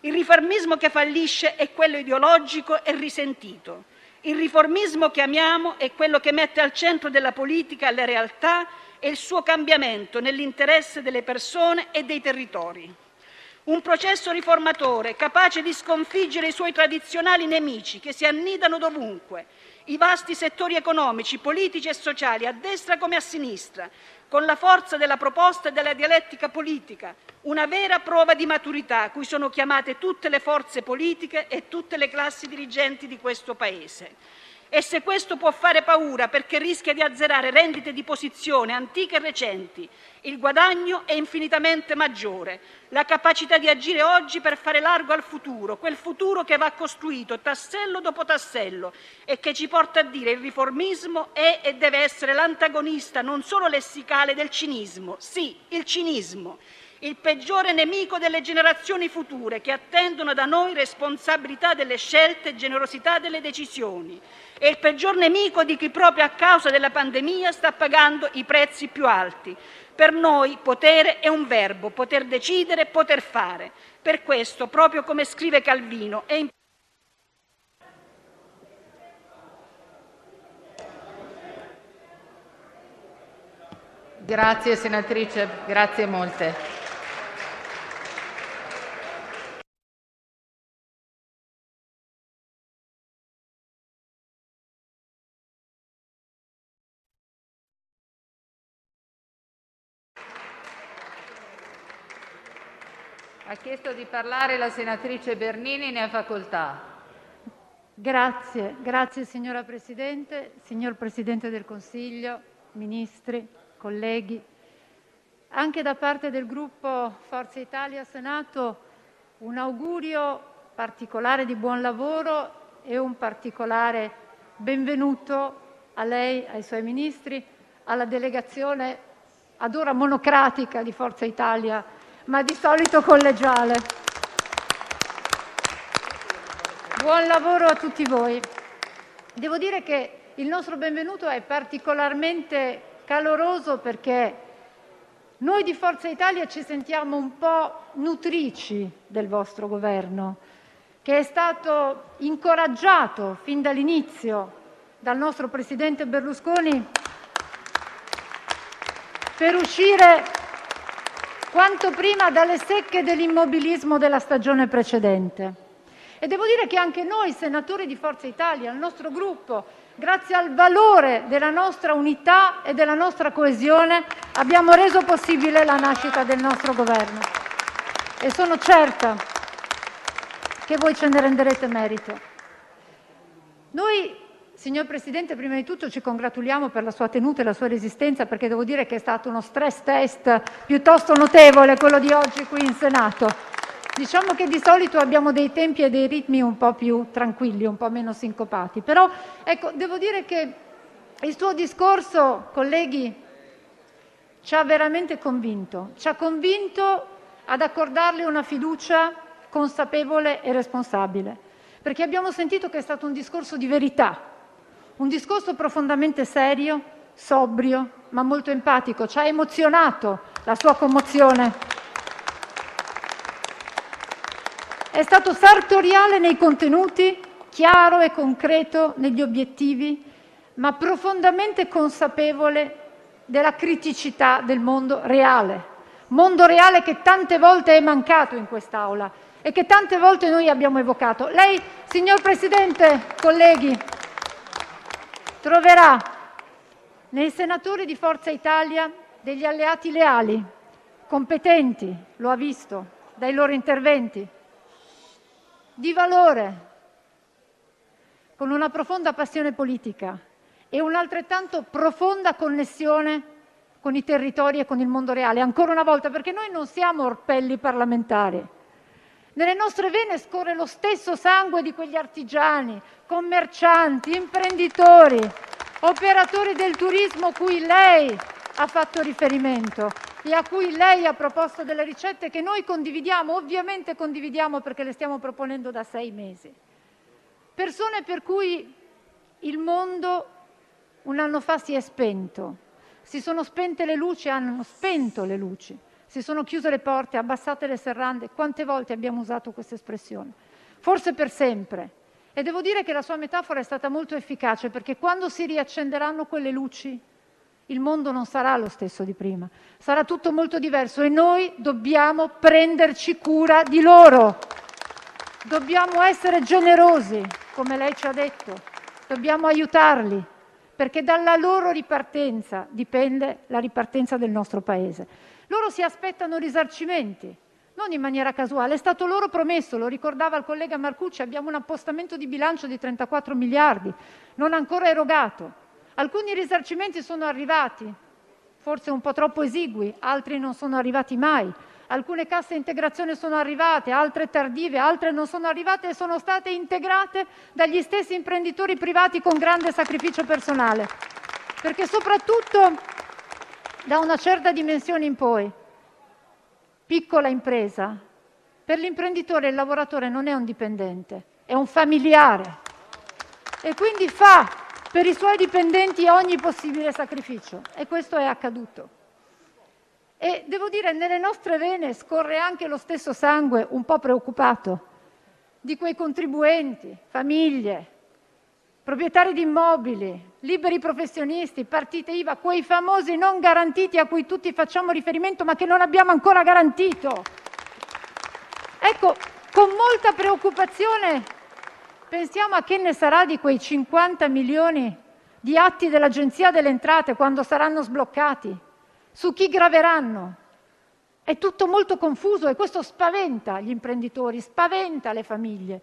Il riformismo che fallisce è quello ideologico e risentito. Il riformismo che amiamo è quello che mette al centro della politica le realtà e il suo cambiamento nell'interesse delle persone e dei territori. Un processo riformatore capace di sconfiggere i suoi tradizionali nemici che si annidano dovunque, i vasti settori economici, politici e sociali, a destra come a sinistra, con la forza della proposta e della dialettica politica, una vera prova di maturità cui sono chiamate tutte le forze politiche e tutte le classi dirigenti di questo Paese. E se questo può fare paura perché rischia di azzerare rendite di posizione antiche e recenti, il guadagno è infinitamente maggiore, la capacità di agire oggi per fare largo al futuro, quel futuro che va costruito tassello dopo tassello e che ci porta a dire il riformismo è e deve essere l'antagonista non solo lessicale del cinismo, sì, il cinismo il peggiore nemico delle generazioni future che attendono da noi responsabilità delle scelte e generosità delle decisioni e il peggior nemico di chi proprio a causa della pandemia sta pagando i prezzi più alti. Per noi potere è un verbo, poter decidere, poter fare. Per questo, proprio come scrive Calvino, è importante Grazie senatrice, grazie molte. Chiesto di parlare la senatrice Bernini, ne ha facoltà. Grazie, grazie signora Presidente, signor Presidente del Consiglio, ministri, colleghi. Anche da parte del gruppo Forza Italia Senato un augurio particolare di buon lavoro e un particolare benvenuto a lei, ai suoi ministri, alla delegazione ad ora monocratica di Forza Italia ma di solito collegiale. Buon lavoro a tutti voi. Devo dire che il nostro benvenuto è particolarmente caloroso perché noi di Forza Italia ci sentiamo un po' nutrici del vostro Governo, che è stato incoraggiato fin dall'inizio dal nostro presidente Berlusconi per uscire quanto prima dalle secche dell'immobilismo della stagione precedente. E devo dire che anche noi, senatori di Forza Italia, il nostro Gruppo, grazie al valore della nostra unità e della nostra coesione, abbiamo reso possibile la nascita del nostro Governo. E sono certa che voi ce ne renderete merito. Noi Signor Presidente, prima di tutto ci congratuliamo per la sua tenuta e la sua resistenza, perché devo dire che è stato uno stress test piuttosto notevole quello di oggi qui in Senato. Diciamo che di solito abbiamo dei tempi e dei ritmi un po' più tranquilli, un po' meno sincopati, però ecco, devo dire che il suo discorso, colleghi, ci ha veramente convinto, ci ha convinto ad accordarle una fiducia consapevole e responsabile, perché abbiamo sentito che è stato un discorso di verità, un discorso profondamente serio, sobrio, ma molto empatico. Ci ha emozionato la sua commozione. È stato sartoriale nei contenuti, chiaro e concreto negli obiettivi, ma profondamente consapevole della criticità del mondo reale. Mondo reale che tante volte è mancato in quest'Aula e che tante volte noi abbiamo evocato. Lei, signor Presidente, colleghi, troverà nei senatori di Forza Italia degli alleati leali, competenti, lo ha visto dai loro interventi, di valore, con una profonda passione politica e un'altrettanto profonda connessione con i territori e con il mondo reale, ancora una volta, perché noi non siamo orpelli parlamentari. Nelle nostre vene scorre lo stesso sangue di quegli artigiani, commercianti, imprenditori, operatori del turismo cui lei ha fatto riferimento e a cui lei ha proposto delle ricette che noi condividiamo, ovviamente condividiamo perché le stiamo proponendo da sei mesi. Persone per cui il mondo un anno fa si è spento, si sono spente le luci, hanno spento le luci, si sono chiuse le porte, abbassate le serrande. Quante volte abbiamo usato questa espressione? Forse per sempre. E devo dire che la sua metafora è stata molto efficace perché quando si riaccenderanno quelle luci, il mondo non sarà lo stesso di prima, sarà tutto molto diverso e noi dobbiamo prenderci cura di loro. Dobbiamo essere generosi, come lei ci ha detto, dobbiamo aiutarli, perché dalla loro ripartenza dipende la ripartenza del nostro Paese. Loro si aspettano risarcimenti, non in maniera casuale, è stato loro promesso, lo ricordava il collega Marcucci, abbiamo un appostamento di bilancio di 34 miliardi, non ancora erogato. Alcuni risarcimenti sono arrivati, forse un po' troppo esigui, altri non sono arrivati mai. Alcune casse integrazione sono arrivate, altre tardive, altre non sono arrivate e sono state integrate dagli stessi imprenditori privati con grande sacrificio personale. Perché soprattutto da una certa dimensione in poi, piccola impresa, per l'imprenditore il lavoratore non è un dipendente, è un familiare. E quindi fa per i suoi dipendenti ogni possibile sacrificio. E questo è accaduto. E devo dire, nelle nostre vene scorre anche lo stesso sangue un po' preoccupato di quei contribuenti, famiglie, proprietari di immobili, liberi professionisti, partite IVA, quei famosi non garantiti a cui tutti facciamo riferimento ma che non abbiamo ancora garantito. Ecco, con molta preoccupazione pensiamo a che ne sarà di quei 50 milioni di atti dell'Agenzia delle Entrate quando saranno sbloccati, su chi graveranno. È tutto molto confuso e questo spaventa gli imprenditori, spaventa le famiglie.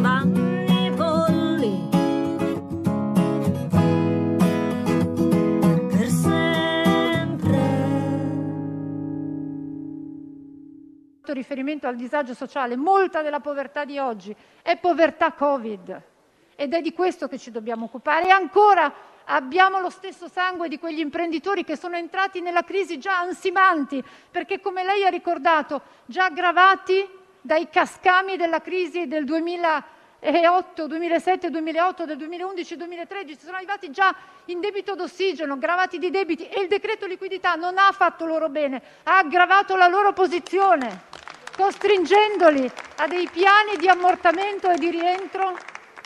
fatto riferimento al disagio sociale, molta della povertà di oggi è povertà Covid ed è di questo che ci dobbiamo occupare. E ancora abbiamo lo stesso sangue di quegli imprenditori che sono entrati nella crisi già ansimanti, perché come lei ha ricordato, già aggravati dai cascami della crisi del 2008 2008, 2007, 2008, del 2011, 2013 sono arrivati già in debito d'ossigeno, gravati di debiti e il decreto liquidità non ha fatto loro bene, ha aggravato la loro posizione, costringendoli a dei piani di ammortamento e di rientro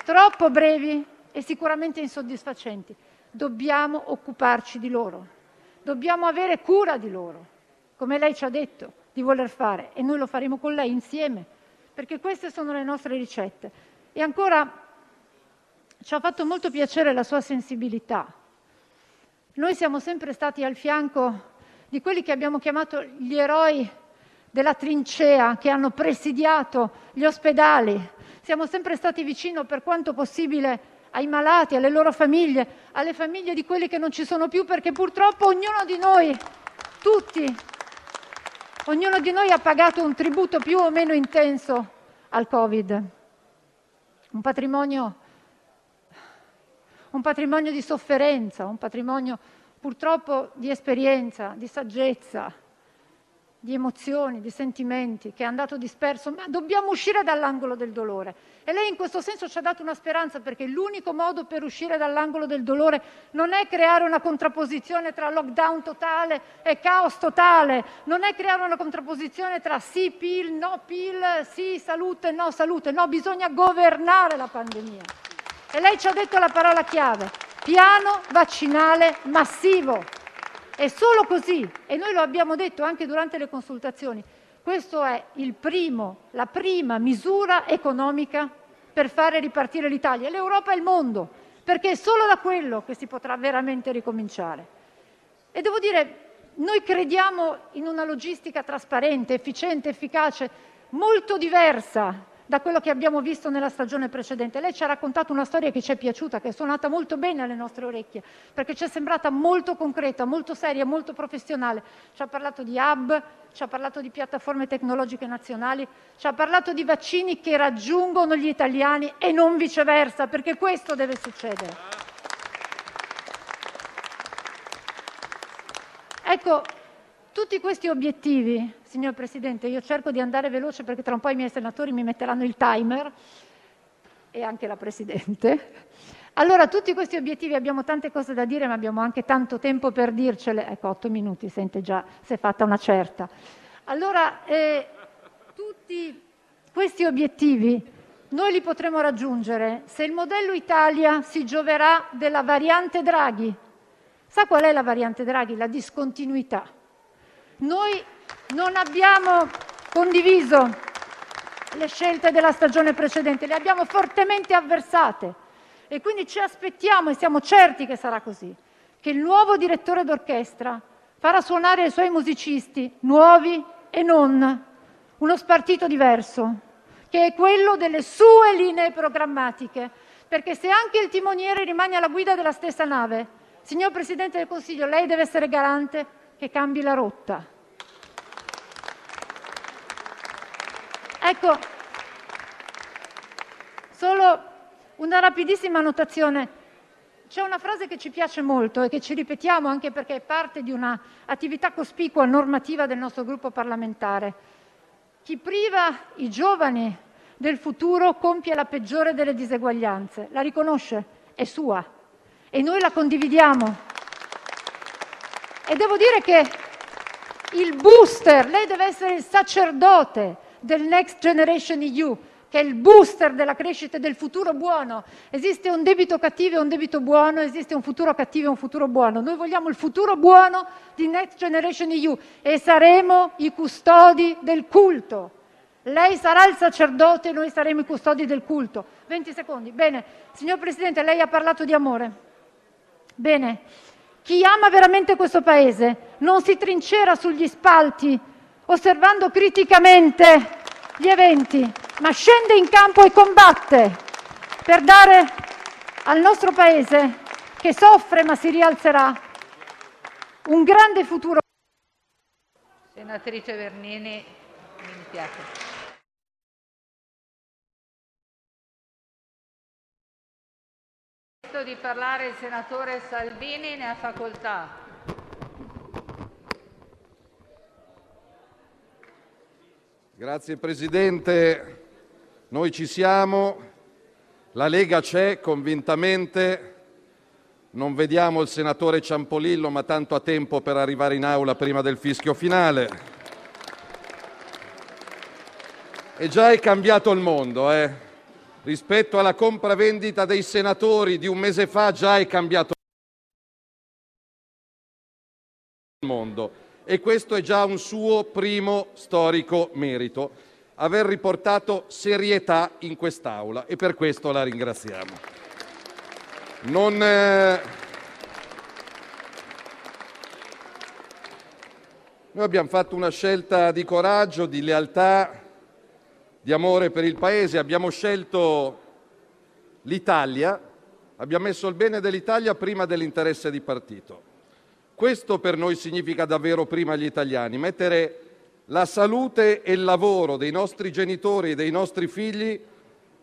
troppo brevi e sicuramente insoddisfacenti. Dobbiamo occuparci di loro, dobbiamo avere cura di loro, come lei ci ha detto di voler fare e noi lo faremo con lei insieme, perché queste sono le nostre ricette. E ancora ci ha fatto molto piacere la sua sensibilità. Noi siamo sempre stati al fianco di quelli che abbiamo chiamato gli eroi della trincea, che hanno presidiato gli ospedali. Siamo sempre stati vicino per quanto possibile ai malati, alle loro famiglie, alle famiglie di quelli che non ci sono più, perché purtroppo ognuno di noi, tutti, ognuno di noi ha pagato un tributo più o meno intenso al Covid un patrimonio, un patrimonio di sofferenza, un patrimonio purtroppo di esperienza, di saggezza, di emozioni, di sentimenti che è andato disperso, ma dobbiamo uscire dall'angolo del dolore. E lei in questo senso ci ha dato una speranza perché l'unico modo per uscire dall'angolo del dolore non è creare una contrapposizione tra lockdown totale e caos totale, non è creare una contrapposizione tra sì PIL, no PIL, sì salute, no salute, no, bisogna governare la pandemia. E lei ci ha detto la parola chiave, piano vaccinale massivo. È solo così, e noi lo abbiamo detto anche durante le consultazioni, questa è il primo, la prima misura economica per fare ripartire l'Italia, l'Europa e il mondo, perché è solo da quello che si potrà veramente ricominciare. E devo dire, noi crediamo in una logistica trasparente, efficiente, efficace, molto diversa da quello che abbiamo visto nella stagione precedente. Lei ci ha raccontato una storia che ci è piaciuta, che è suonata molto bene alle nostre orecchie, perché ci è sembrata molto concreta, molto seria, molto professionale. Ci ha parlato di hub, ci ha parlato di piattaforme tecnologiche nazionali, ci ha parlato di vaccini che raggiungono gli italiani e non viceversa, perché questo deve succedere. Ecco, tutti questi obiettivi, signor Presidente, io cerco di andare veloce perché tra un po' i miei senatori mi metteranno il timer e anche la Presidente. Allora, tutti questi obiettivi abbiamo tante cose da dire, ma abbiamo anche tanto tempo per dircele. Ecco, otto minuti, sente già, si è fatta una certa. Allora, eh, tutti questi obiettivi noi li potremo raggiungere se il modello Italia si gioverà della variante Draghi. Sa qual è la variante Draghi? La discontinuità. Noi non abbiamo condiviso le scelte della stagione precedente, le abbiamo fortemente avversate. E quindi ci aspettiamo e siamo certi che sarà così, che il nuovo direttore d'orchestra farà suonare ai suoi musicisti, nuovi e non, uno spartito diverso, che è quello delle sue linee programmatiche, perché se anche il timoniere rimane alla guida della stessa nave, signor Presidente del Consiglio, lei deve essere garante che cambi la rotta. Ecco, solo una rapidissima notazione. C'è una frase che ci piace molto e che ci ripetiamo anche perché è parte di un'attività cospicua normativa del nostro gruppo parlamentare. Chi priva i giovani del futuro compie la peggiore delle diseguaglianze. La riconosce? È sua e noi la condividiamo. E devo dire che il booster, lei deve essere il sacerdote del Next Generation EU, che è il booster della crescita e del futuro buono. Esiste un debito cattivo e un debito buono, esiste un futuro cattivo e un futuro buono. Noi vogliamo il futuro buono di Next Generation EU e saremo i custodi del culto. Lei sarà il sacerdote e noi saremo i custodi del culto. 20 secondi. Bene, signor Presidente, lei ha parlato di amore. Bene, chi ama veramente questo Paese non si trincera sugli spalti osservando criticamente gli eventi, ma scende in campo e combatte per dare al nostro Paese, che soffre ma si rialzerà, un grande futuro. Senatrice Bernini, mi dispiace. di parlare il senatore Salvini, ne ha facoltà. Grazie Presidente, noi ci siamo La Lega c'è convintamente. Non vediamo il senatore Ciampolillo, ma tanto ha tempo per arrivare in aula prima del fischio finale. E già è cambiato il mondo, eh. Rispetto alla compravendita dei senatori di un mese fa, già è cambiato il mondo. E questo è già un suo primo storico merito, aver riportato serietà in quest'Aula e per questo la ringraziamo. Non, eh, Noi abbiamo fatto una scelta di coraggio, di lealtà, di amore per il Paese. Abbiamo scelto l'Italia, abbiamo messo il bene dell'Italia prima dell'interesse di partito. Questo per noi significa davvero prima gli italiani, mettere la salute e il lavoro dei nostri genitori e dei nostri figli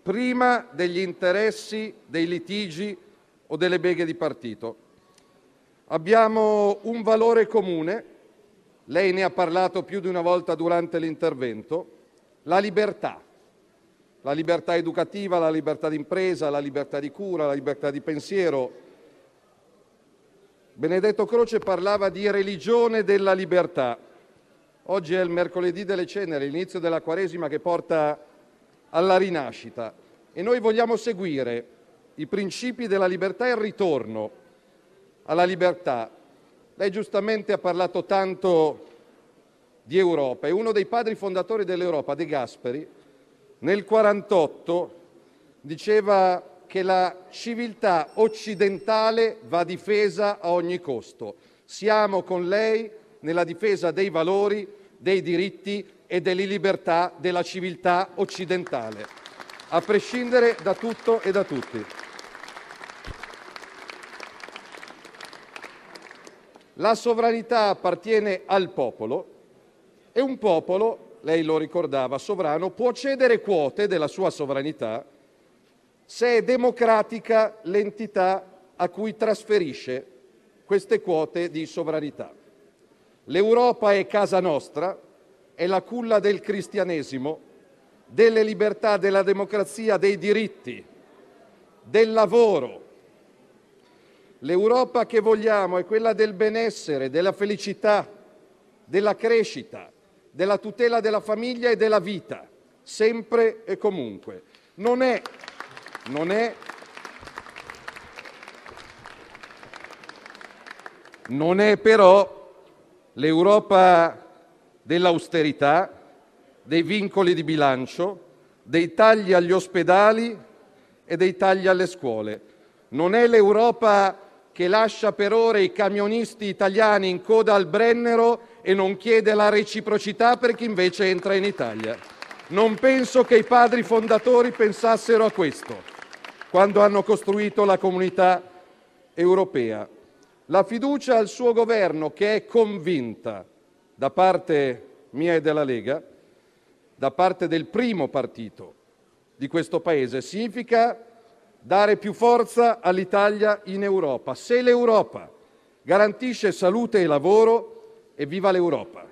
prima degli interessi, dei litigi o delle beghe di partito. Abbiamo un valore comune, lei ne ha parlato più di una volta durante l'intervento, la libertà. La libertà educativa, la libertà d'impresa, la libertà di cura, la libertà di pensiero. Benedetto Croce parlava di religione della libertà. Oggi è il mercoledì delle ceneri, l'inizio della Quaresima che porta alla rinascita e noi vogliamo seguire i principi della libertà e il ritorno alla libertà. Lei giustamente ha parlato tanto di Europa e uno dei padri fondatori dell'Europa, De Gasperi, nel 1948 diceva che la civiltà occidentale va difesa a ogni costo. Siamo con lei nella difesa dei valori, dei diritti e delle libertà della civiltà occidentale, a prescindere da tutto e da tutti. La sovranità appartiene al popolo e un popolo, lei lo ricordava, sovrano, può cedere quote della sua sovranità se è democratica l'entità a cui trasferisce queste quote di sovranità. L'Europa è casa nostra, è la culla del cristianesimo, delle libertà, della democrazia, dei diritti, del lavoro. L'Europa che vogliamo è quella del benessere, della felicità, della crescita, della tutela della famiglia e della vita, sempre e comunque. Non è, non è, non è però l'Europa dell'austerità, dei vincoli di bilancio, dei tagli agli ospedali e dei tagli alle scuole. Non è l'Europa che lascia per ore i camionisti italiani in coda al Brennero e non chiede la reciprocità per chi invece entra in Italia. Non penso che i padri fondatori pensassero a questo quando hanno costruito la comunità europea. La fiducia al suo governo, che è convinta da parte mia e della Lega, da parte del primo partito di questo Paese, significa dare più forza all'Italia in Europa. Se l'Europa garantisce salute e lavoro, evviva l'Europa.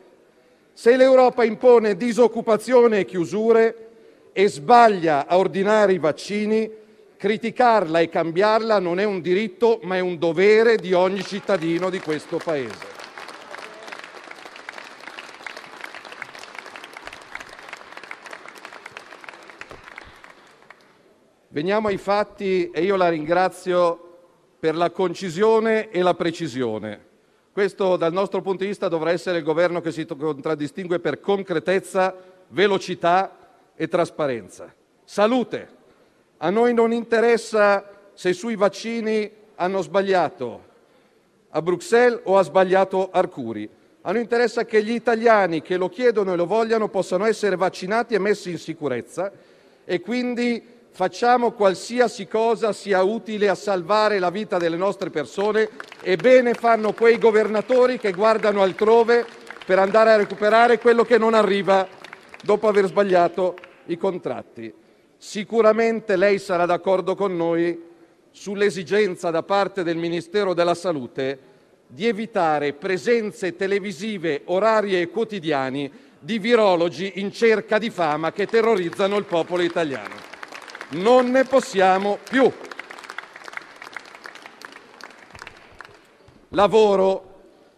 Se l'Europa impone disoccupazione e chiusure e sbaglia a ordinare i vaccini, criticarla e cambiarla non è un diritto, ma è un dovere di ogni cittadino di questo Paese. Veniamo ai fatti e io la ringrazio per la concisione e la precisione. Questo dal nostro punto di vista dovrà essere il governo che si contraddistingue per concretezza, velocità e trasparenza. Salute. A noi non interessa se sui vaccini hanno sbagliato a Bruxelles o ha sbagliato Arcuri. A noi interessa che gli italiani che lo chiedono e lo vogliano possano essere vaccinati e messi in sicurezza e quindi facciamo qualsiasi cosa sia utile a salvare la vita delle nostre persone e bene fanno quei governatori che guardano altrove per andare a recuperare quello che non arriva dopo aver sbagliato i contratti. Sicuramente lei sarà d'accordo con noi sull'esigenza da parte del Ministero della Salute di evitare presenze televisive, orarie e quotidiani di virologi in cerca di fama che terrorizzano il popolo italiano. Non ne possiamo più. Lavoro.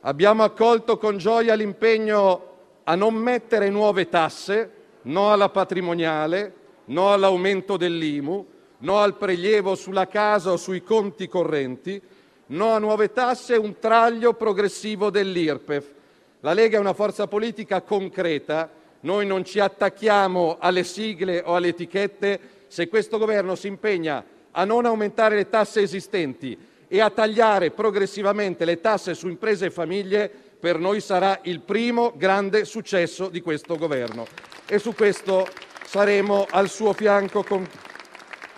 Abbiamo accolto con gioia l'impegno a non mettere nuove tasse, no alla patrimoniale, no all'aumento dell'IMU, no al prelievo sulla casa o sui conti correnti, no a nuove tasse e un taglio progressivo dell'IRPEF. La Lega è una forza politica concreta, noi non ci attacchiamo alle sigle o alle etichette. Se questo Governo si impegna a non aumentare le tasse esistenti e a tagliare progressivamente le tasse su imprese e famiglie, per noi sarà il primo grande successo di questo Governo e su questo saremo al suo fianco con-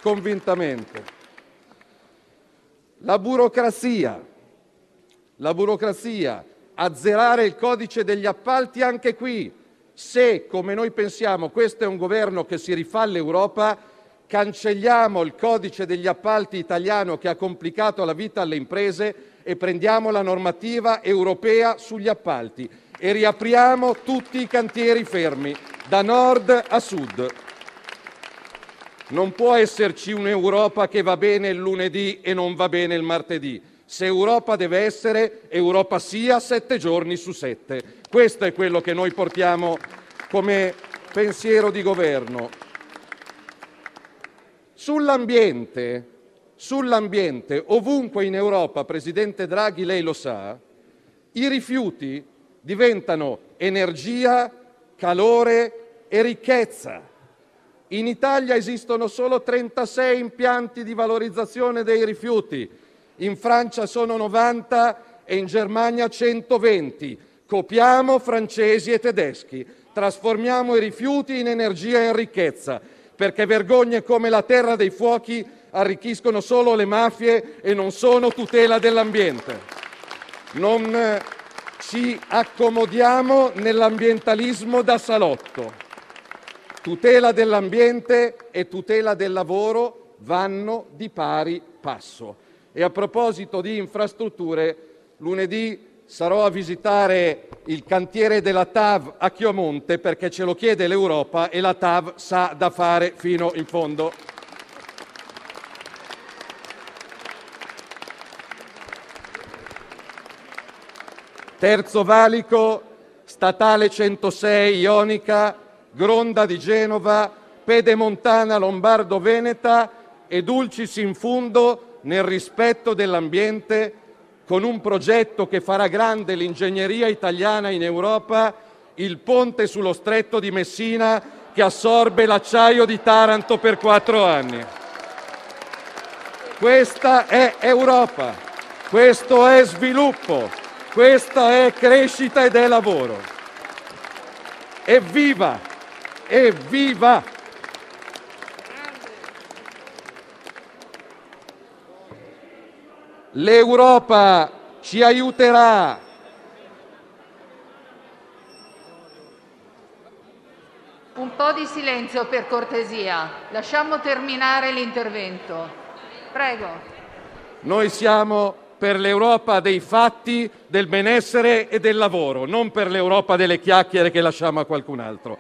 convintamente. La burocrazia, la burocrazia, azzerare il codice degli appalti anche qui. Se, come noi pensiamo, questo è un governo che si rifà all'Europa, cancelliamo il codice degli appalti italiano che ha complicato la vita alle imprese e prendiamo la normativa europea sugli appalti e riapriamo tutti i cantieri fermi, da nord a sud. Non può esserci un'Europa che va bene il lunedì e non va bene il martedì. Se Europa deve essere, Europa sia sette giorni su sette. Questo è quello che noi portiamo come pensiero di governo. Sull'ambiente, sull'ambiente, ovunque in Europa, Presidente Draghi, lei lo sa, i rifiuti diventano energia, calore e ricchezza. In Italia esistono solo 36 impianti di valorizzazione dei rifiuti, in Francia sono 90 e in Germania 120. Copiamo francesi e tedeschi, trasformiamo i rifiuti in energia e in ricchezza, perché vergogne come la terra dei fuochi arricchiscono solo le mafie e non sono tutela dell'ambiente. Non eh, ci accomodiamo nell'ambientalismo da salotto. Tutela dell'ambiente e tutela del lavoro vanno di pari passo. E a proposito di infrastrutture, lunedì sarò a visitare il cantiere della TAV a Chiomonte perché ce lo chiede l'Europa e la TAV sa da fare fino in fondo. Terzo valico, statale 106 Ionica, Gronda di Genova, Pedemontana Lombardo-Veneta e Dulcis in fundo nel rispetto dell'ambiente con un progetto che farà grande l'ingegneria italiana in Europa, il ponte sullo stretto di Messina che assorbe l'acciaio di Taranto per quattro anni. Questa è Europa, questo è sviluppo, questa è crescita ed è lavoro. Evviva! Evviva! L'Europa ci aiuterà. Un po' di silenzio per cortesia. Lasciamo terminare l'intervento. Prego. Noi siamo per l'Europa dei fatti, del benessere e del lavoro, non per l'Europa delle chiacchiere che lasciamo a qualcun altro.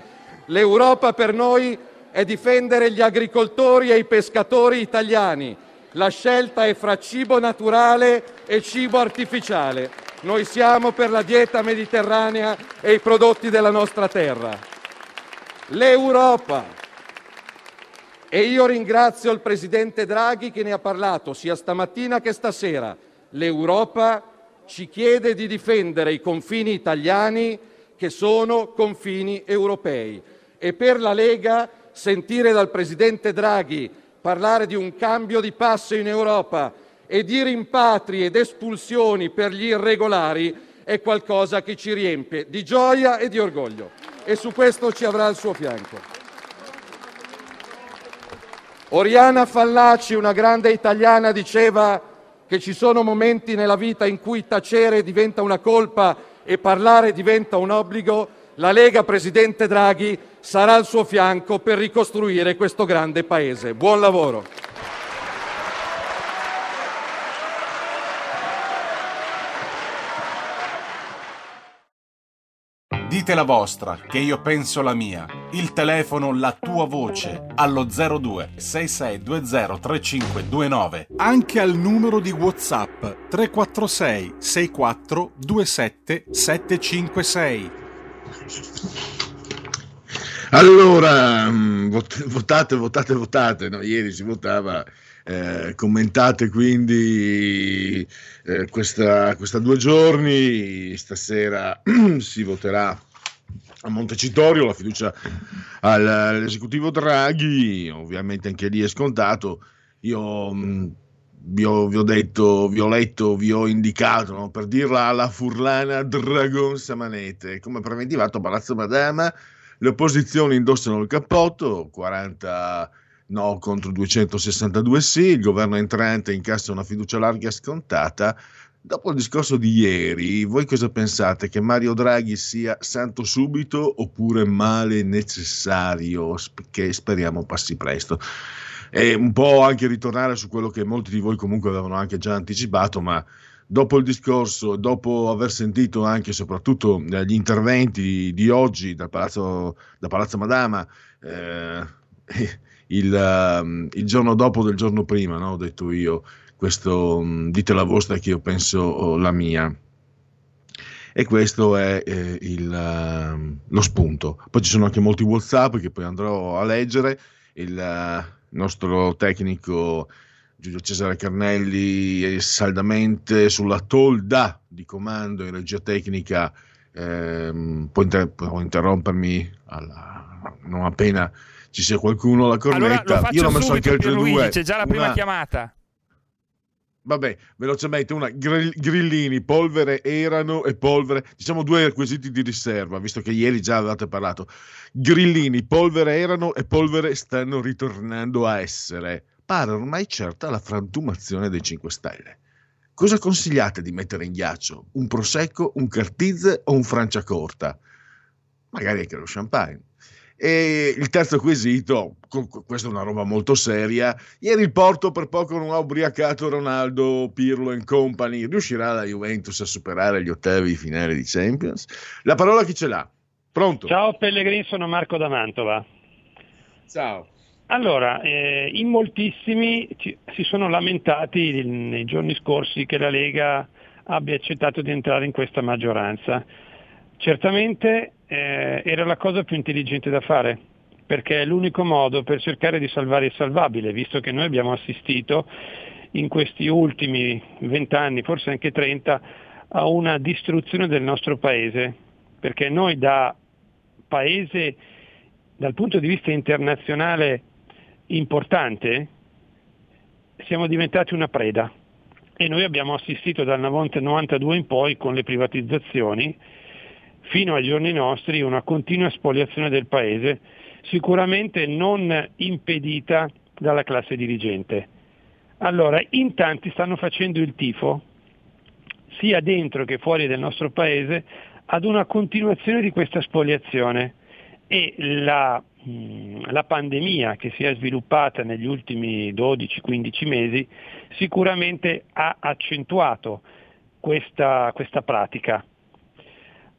L'Europa per noi è difendere gli agricoltori e i pescatori italiani. La scelta è fra cibo naturale e cibo artificiale. Noi siamo per la dieta mediterranea e i prodotti della nostra terra. L'Europa. E io ringrazio il Presidente Draghi che ne ha parlato sia stamattina che stasera. L'Europa ci chiede di difendere i confini italiani che sono confini europei. E per la Lega sentire dal Presidente Draghi parlare di un cambio di passo in Europa e di rimpatri ed espulsioni per gli irregolari è qualcosa che ci riempie di gioia e di orgoglio e su questo ci avrà al suo fianco. Oriana Fallaci, una grande italiana, diceva che ci sono momenti nella vita in cui tacere diventa una colpa e parlare diventa un obbligo. La Lega, Presidente Draghi, sarà al suo fianco per ricostruire questo grande Paese. Buon lavoro. Dite la vostra, che io penso la mia. Il telefono, la tua voce, allo 02 6620 3529. Anche al numero di WhatsApp 346 64 27 756. Allora, mm, vot- votate, votate, votate. No, ieri si votava. eh, commentate quindi eh, questa, questa due giorni. Stasera si voterà a Montecitorio la fiducia al- all'esecutivo Draghi. Ovviamente anche lì è scontato. Io mh, vi ho, vi ho detto, vi ho letto, vi ho indicato, no, per dirla alla furlana Dragon Samanete, come preventivato Palazzo Madama, le opposizioni indossano il cappotto, 40 no contro 262 sì, il governo entrante incassa una fiducia larga scontata. Dopo il discorso di ieri, voi cosa pensate? Che Mario Draghi sia santo subito oppure male necessario, che speriamo passi presto? E un po' anche ritornare su quello che molti di voi comunque avevano anche già anticipato, ma dopo il discorso, dopo aver sentito anche e soprattutto eh, gli interventi di oggi da Palazzo, da Palazzo Madama, eh, il, ehm, il giorno dopo del giorno prima, no? ho detto io, questo mh, dite la vostra che io penso oh, la mia. E questo è eh, il, ehm, lo spunto. Poi ci sono anche molti WhatsApp che poi andrò a leggere. Il eh, nostro tecnico Giulio Cesare Carnelli è saldamente sulla tolda di comando in regia tecnica. ehm, può, inter- può interrompermi alla- non appena ci sia qualcuno alla cornetta. Allora Io l'ho messo anche altre due. c'è già la prima Una- chiamata. Vabbè, velocemente, una grill- grillini, polvere erano e polvere, diciamo due requisiti di riserva, visto che ieri già avevate parlato. Grillini, polvere erano e polvere stanno ritornando a essere. Pare ormai certa la frantumazione dei 5 Stelle. Cosa consigliate di mettere in ghiaccio? Un prosecco, un cartizze o un franciacorta? Magari anche lo champagne. E il terzo quesito, questa è una roba molto seria, ieri il Porto per poco non ha ubriacato Ronaldo, Pirlo e company, riuscirà la Juventus a superare gli ottavi di finale di Champions? La parola chi ce l'ha? Pronto? Ciao Pellegrini, sono Marco da Mantova. Ciao. Allora, eh, in moltissimi ci- si sono lamentati nei giorni scorsi che la Lega abbia accettato di entrare in questa maggioranza. Certamente eh, era la cosa più intelligente da fare, perché è l'unico modo per cercare di salvare il salvabile, visto che noi abbiamo assistito in questi ultimi vent'anni, forse anche 30, a una distruzione del nostro paese, perché noi da paese dal punto di vista internazionale importante siamo diventati una preda. E noi abbiamo assistito dal 92 in poi con le privatizzazioni fino ai giorni nostri una continua spoliazione del paese, sicuramente non impedita dalla classe dirigente. Allora, in tanti stanno facendo il tifo, sia dentro che fuori del nostro paese, ad una continuazione di questa spoliazione e la, mh, la pandemia che si è sviluppata negli ultimi 12-15 mesi sicuramente ha accentuato questa, questa pratica.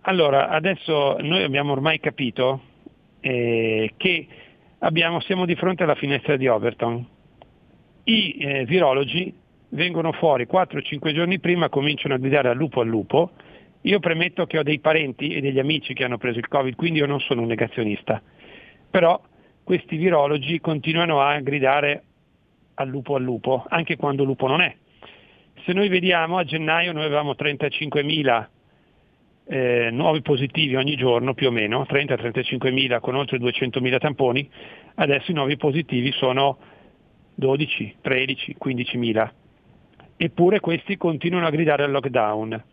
Allora, adesso noi abbiamo ormai capito eh, che abbiamo- siamo di fronte alla finestra di Overton. I eh, virologi vengono fuori 4-5 giorni prima, cominciano a gridare al lupo al lupo. Io premetto che ho dei parenti e degli amici che hanno preso il Covid, quindi io non sono un negazionista. Però questi virologi continuano a gridare al lupo al lupo, anche quando lupo non è. Se noi vediamo a gennaio noi avevamo 35.000 eh, nuovi positivi ogni giorno più o meno, 30-35 mila con oltre 200 mila tamponi, adesso i nuovi positivi sono 12, 13, 15 mila. Eppure questi continuano a gridare al lockdown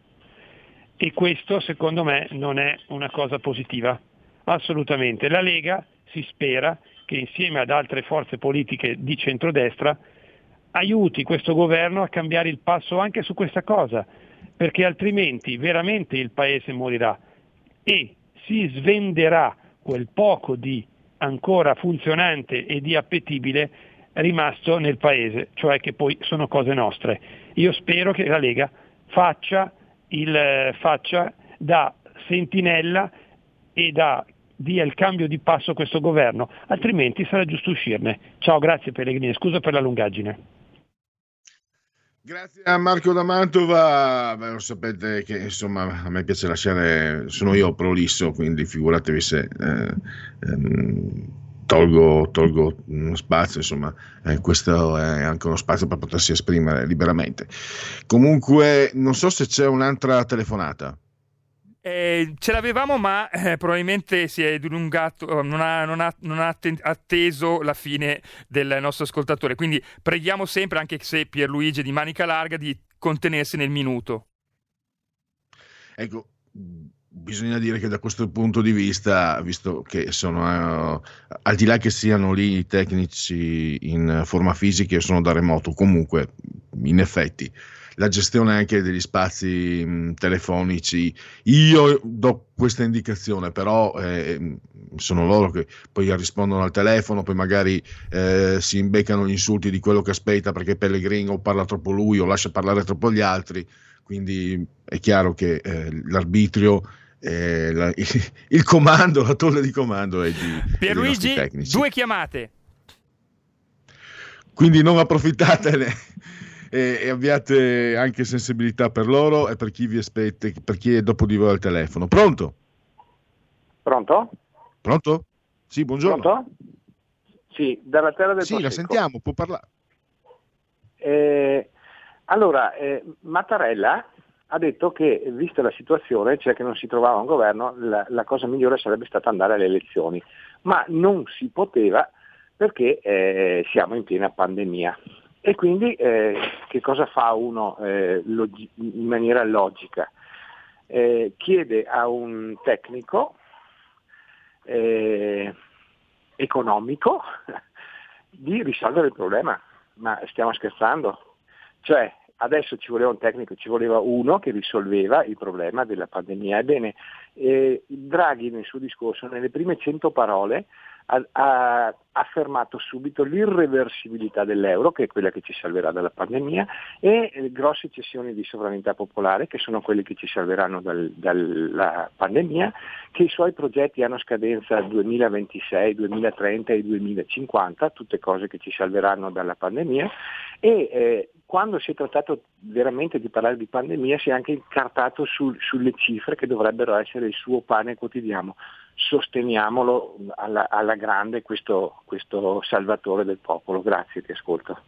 e questo secondo me non è una cosa positiva, assolutamente. La Lega si spera che insieme ad altre forze politiche di centrodestra aiuti questo governo a cambiare il passo anche su questa cosa, perché altrimenti veramente il Paese morirà e si svenderà quel poco di ancora funzionante e di appetibile rimasto nel Paese, cioè che poi sono cose nostre. Io spero che la Lega faccia, il, faccia da sentinella e da dia il cambio di passo a questo governo, altrimenti sarà giusto uscirne. Ciao, grazie Pellegrini, scusa per la lungaggine. Grazie a Marco da Mantova, Beh, lo sapete che insomma a me piace lasciare, sono io prolisso, quindi figuratevi se eh, ehm, tolgo, tolgo uno spazio, insomma eh, questo è anche uno spazio per potersi esprimere liberamente. Comunque non so se c'è un'altra telefonata. Eh, ce l'avevamo, ma eh, probabilmente si è dilungato, non ha, non ha- non ha atteso la fine del nostro ascoltatore. Quindi preghiamo sempre, anche se Pierluigi è di manica larga, di contenersi nel minuto. Ecco, bisogna dire che da questo punto di vista, visto che sono, eh, al di là che siano lì i tecnici in forma fisica e sono da remoto, comunque, in effetti, la gestione anche degli spazi mh, telefonici, io do questa indicazione, però eh, sono loro che poi rispondono al telefono, poi magari eh, si imbeccano gli insulti di quello che aspetta perché Pellegrino parla troppo lui o lascia parlare troppo gli altri, quindi è chiaro che eh, l'arbitrio eh, la- il comando, la tolla di comando è di Pierluigi, due chiamate. Quindi non approfittatene e, e abbiate anche sensibilità per loro e per chi vi aspetta, per chi è dopo di voi al telefono. Pronto? Pronto? Pronto? Sì, buongiorno. Pronto? Sì, dalla terra del Sì, la Prosecco. sentiamo, può parlare. Eh, allora, eh, Mattarella ha detto che, vista la situazione, cioè che non si trovava un governo, la, la cosa migliore sarebbe stata andare alle elezioni, ma non si poteva perché eh, siamo in piena pandemia. E quindi eh, che cosa fa uno eh, logi- in maniera logica? Eh, chiede a un tecnico eh, economico di risolvere il problema. Ma stiamo scherzando? Cioè, adesso ci voleva un tecnico, ci voleva uno che risolveva il problema della pandemia. Ebbene, eh, Draghi nel suo discorso, nelle prime 100 parole, ha, ha affermato subito l'irreversibilità dell'euro, che è quella che ci salverà dalla pandemia, e grosse cessioni di sovranità popolare, che sono quelle che ci salveranno dal- dalla pandemia, che i suoi progetti hanno scadenza 2026, 2030 e 2050, tutte cose che ci salveranno dalla pandemia, e eh, quando si è trattato veramente di parlare di pandemia si è anche incartato sul- sulle cifre che dovrebbero essere il suo pane quotidiano. Sosteniamolo alla, alla grande questo, questo salvatore del popolo. Grazie, ti ascolto.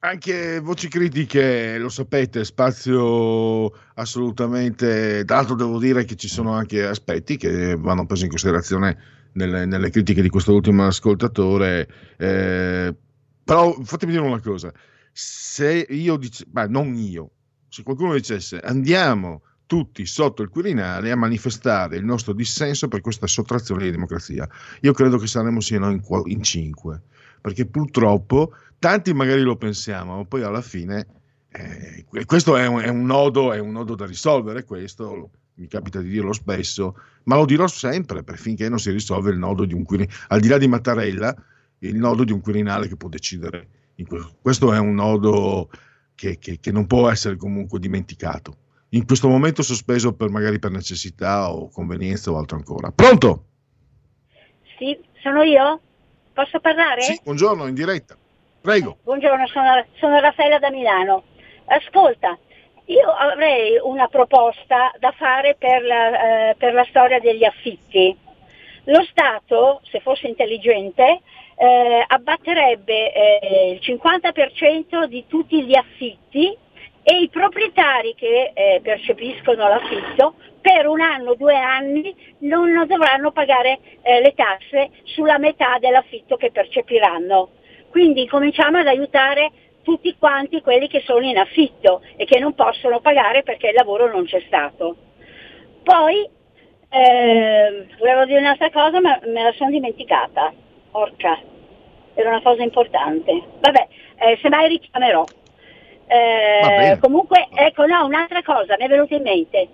Anche voci critiche, lo sapete, spazio assolutamente. Tra devo dire che ci sono anche aspetti che vanno presi in considerazione nelle, nelle critiche di questo ultimo ascoltatore. eh, però fatemi dire una cosa: se io dice, ma non io, se qualcuno dicesse andiamo tutti sotto il Quirinale a manifestare il nostro dissenso per questa sottrazione di democrazia, io credo che saremmo sino in, in cinque, perché purtroppo tanti magari lo pensiamo, ma poi alla fine eh, que- questo è un, è un nodo, è un nodo da risolvere, questo mi capita di dirlo spesso, ma lo dirò sempre finché non si risolve il nodo di un Quirinale, al di là di Mattarella, il nodo di un Quirinale che può decidere. questo è un nodo che, che- che non può essere comunque dimenticato. In questo momento sospeso per magari per necessità o convenienza o altro ancora. Pronto? Sì, sono io? Posso parlare? Sì, buongiorno, in diretta. Prego. Buongiorno, sono, sono Raffaella da Milano. Ascolta, io avrei una proposta da fare per la, eh, per la storia degli affitti. Lo Stato, se fosse intelligente, eh, abbatterebbe eh, il 50% di tutti gli affitti e i proprietari che eh, percepiscono l'affitto per un anno, due anni non dovranno pagare eh, le tasse sulla metà dell'affitto che percepiranno. Quindi cominciamo ad aiutare tutti quanti quelli che sono in affitto e che non possono pagare perché il lavoro non c'è stato. Poi eh, volevo dire un'altra cosa ma me la sono dimenticata. Porca, era una cosa importante. Vabbè, eh, se mai richiamerò. Eh, comunque, ecco, no, un'altra cosa mi è venuta in mente.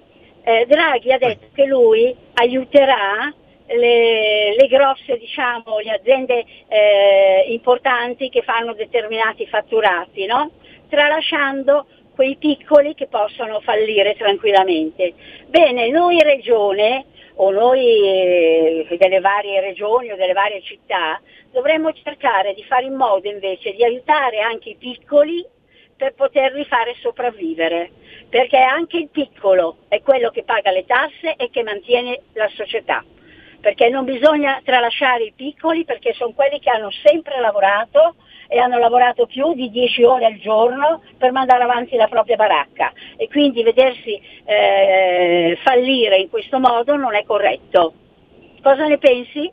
Eh, Draghi ha detto che lui aiuterà le, le grosse, diciamo, le aziende eh, importanti che fanno determinati fatturati, no? tralasciando quei piccoli che possono fallire tranquillamente. Bene, noi regione o noi eh, delle varie regioni o delle varie città dovremmo cercare di fare in modo invece di aiutare anche i piccoli per poterli fare sopravvivere, perché anche il piccolo è quello che paga le tasse e che mantiene la società perché non bisogna tralasciare i piccoli perché sono quelli che hanno sempre lavorato e hanno lavorato più di 10 ore al giorno per mandare avanti la propria baracca e quindi vedersi eh, fallire in questo modo non è corretto. Cosa ne pensi?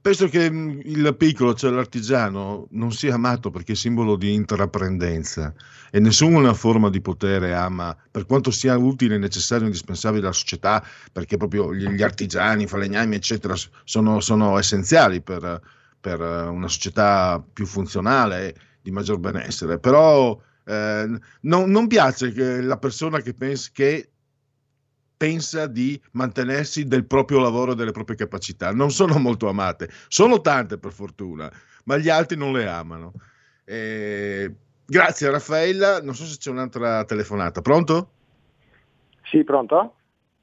Penso che mh, il piccolo, cioè l'artigiano, non sia amato perché è simbolo di intraprendenza e nessuna forma di potere ama, per quanto sia utile, necessario e indispensabile alla società, perché proprio gli, artigiani, i falegnami, eccetera, sono, sono essenziali per, per una società più funzionale, di maggior benessere. Però eh, non, non piace che la persona che pensa che pensa di mantenersi del proprio lavoro e delle proprie capacità. Non sono molto amate, sono tante per fortuna, ma gli altri non le amano. Eh, grazie Raffaella, non so se c'è un'altra telefonata. Pronto? Sì, pronto?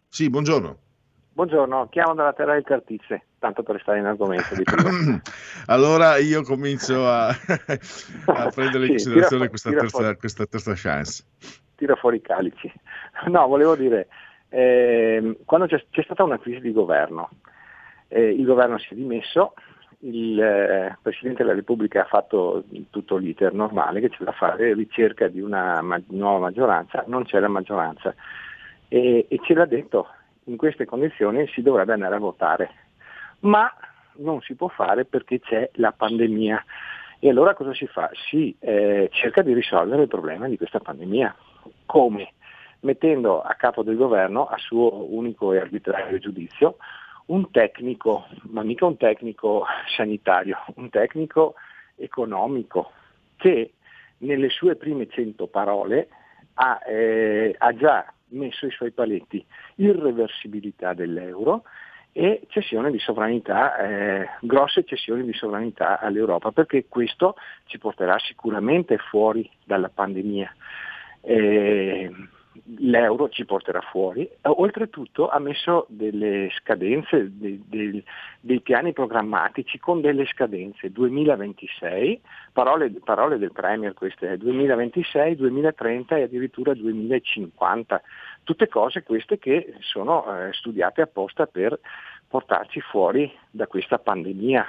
Sì, buongiorno. Buongiorno, chiamo dalla Terra del Cartizze, tanto per stare in argomento. Allora io comincio a, a prendere in Sì, considerazione questa terza, questa terza chance. Tira fuori i calici. No, volevo dire, ehm, quando c'è, c'è stata una crisi di governo, eh, il governo si è dimesso, il eh, Presidente della Repubblica ha fatto tutto l'iter normale che c'è da fare, ricerca di una ma- nuova maggioranza, non c'è la maggioranza e, e ce l'ha detto, in queste condizioni si dovrebbe andare a votare, ma non si può fare perché c'è la pandemia. E allora cosa si fa? Si eh, cerca di risolvere il problema di questa pandemia. Come? Mettendo a capo del governo, a suo unico e arbitrario giudizio, un tecnico, ma mica un tecnico sanitario, un tecnico economico, che nelle sue prime cento parole ha, eh, ha già messo i suoi paletti irreversibilità dell'euro e cessione di sovranità, eh, grosse cessioni di sovranità all'Europa, perché questo ci porterà sicuramente fuori dalla pandemia. Eh, l'euro ci porterà fuori. Eh, Oltretutto ha messo delle scadenze, dei, dei- dei piani programmatici con delle scadenze 2026, parole, parole del Premier queste, 2026, 2030 e addirittura 2050. Tutte cose queste che sono eh, studiate apposta per portarci fuori da questa pandemia.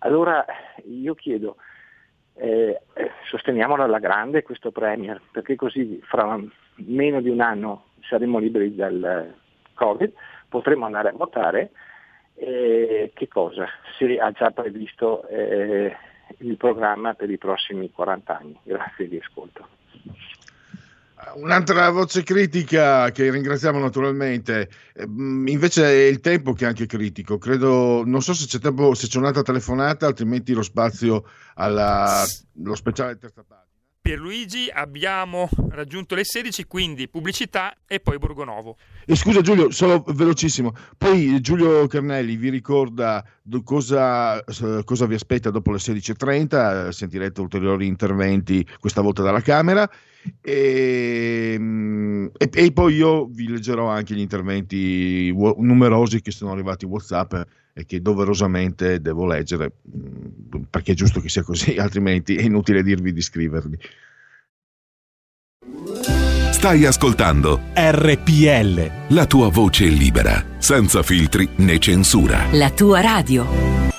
Allora io chiedo, eh, eh, sosteniamolo alla grande questo Premier, perché così fra meno di un anno saremo liberi dal eh, Covid, potremo andare a votare. eh, che cosa? Se ha già previsto eh, il programma per i prossimi 40 anni. Grazie di ascolto. Un'altra voce critica che ringraziamo naturalmente, eh, mh, invece è il tempo che è anche critico. Credo, non so se c'è tempo, se c'è un'altra telefonata, altrimenti lo spazio alla lo speciale terza parte. Pierluigi abbiamo raggiunto le 16, quindi pubblicità e poi Borgonovo. E scusa Giulio, solo velocissimo. Poi Giulio Carnelli vi ricorda cosa, s- cosa vi aspetta dopo le 16.30, eh, sentirete ulteriori interventi questa volta dalla Camera e, mm, e- e poi io vi leggerò anche gli interventi numerosi che sono arrivati in Whatsapp e che doverosamente devo leggere mm, perché è giusto che sia così, altrimenti è inutile dirvi di scriverli. Stai ascoltando RPL. la tua voce libera, senza filtri né censura. La tua radio.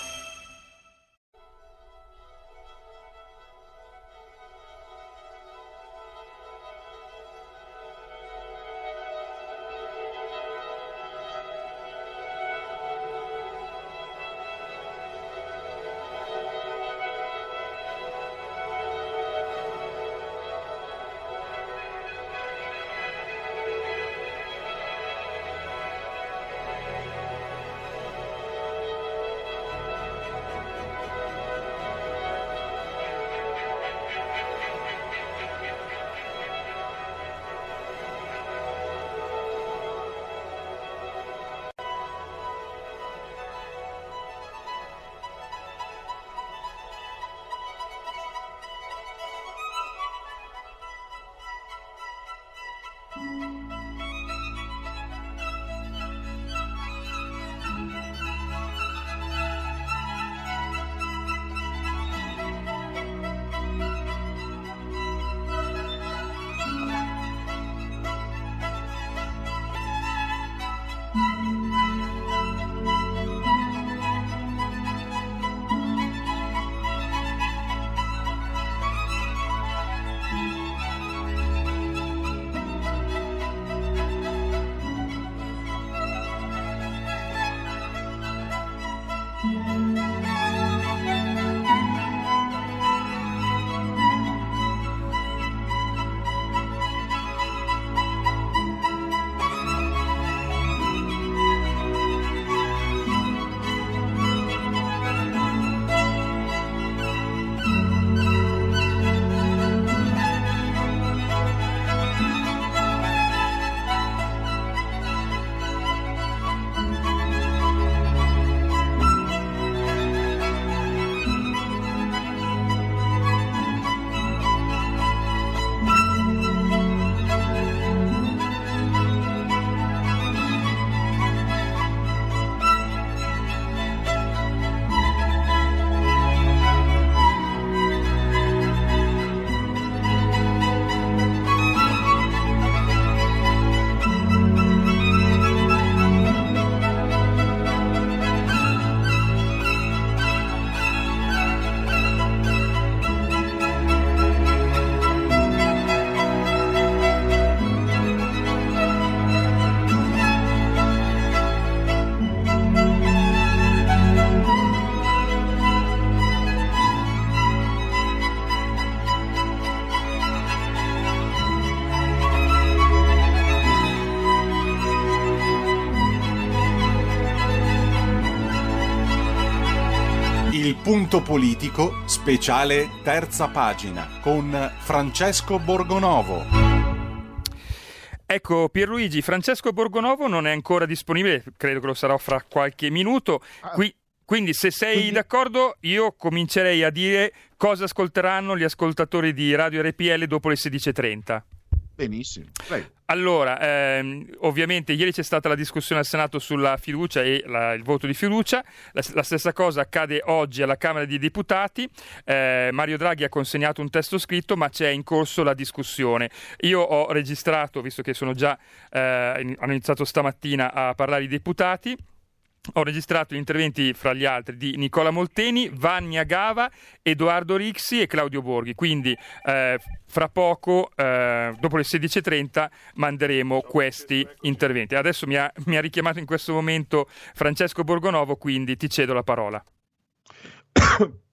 Punto politico, speciale terza pagina con Francesco Borgonovo. Ecco Pierluigi, Francesco Borgonovo non è ancora disponibile, credo che lo sarà fra qualche minuto. Qui- quindi se sei d'accordo io comincerei a dire cosa ascolteranno gli ascoltatori di Radio RPL dopo le 16.30. Benissimo. Prego. Allora, ehm, ovviamente ieri c'è stata la discussione al Senato sulla fiducia e la- il voto di fiducia, la, la stessa cosa accade oggi alla Camera dei Deputati, Eh, Mario Draghi ha consegnato un testo scritto ma c'è in corso la discussione. Io ho registrato, visto che sono già, eh, in- hanno iniziato stamattina a parlare i deputati, ho registrato gli interventi fra gli altri di Nicola Molteni, Vanni Agava, Edoardo Rixi e Claudio Borghi. Quindi eh, fra poco, eh, dopo le 16.30, manderemo questi interventi. Adesso mi ha, mi ha richiamato in questo momento Francesco Borgonovo, quindi ti cedo la parola.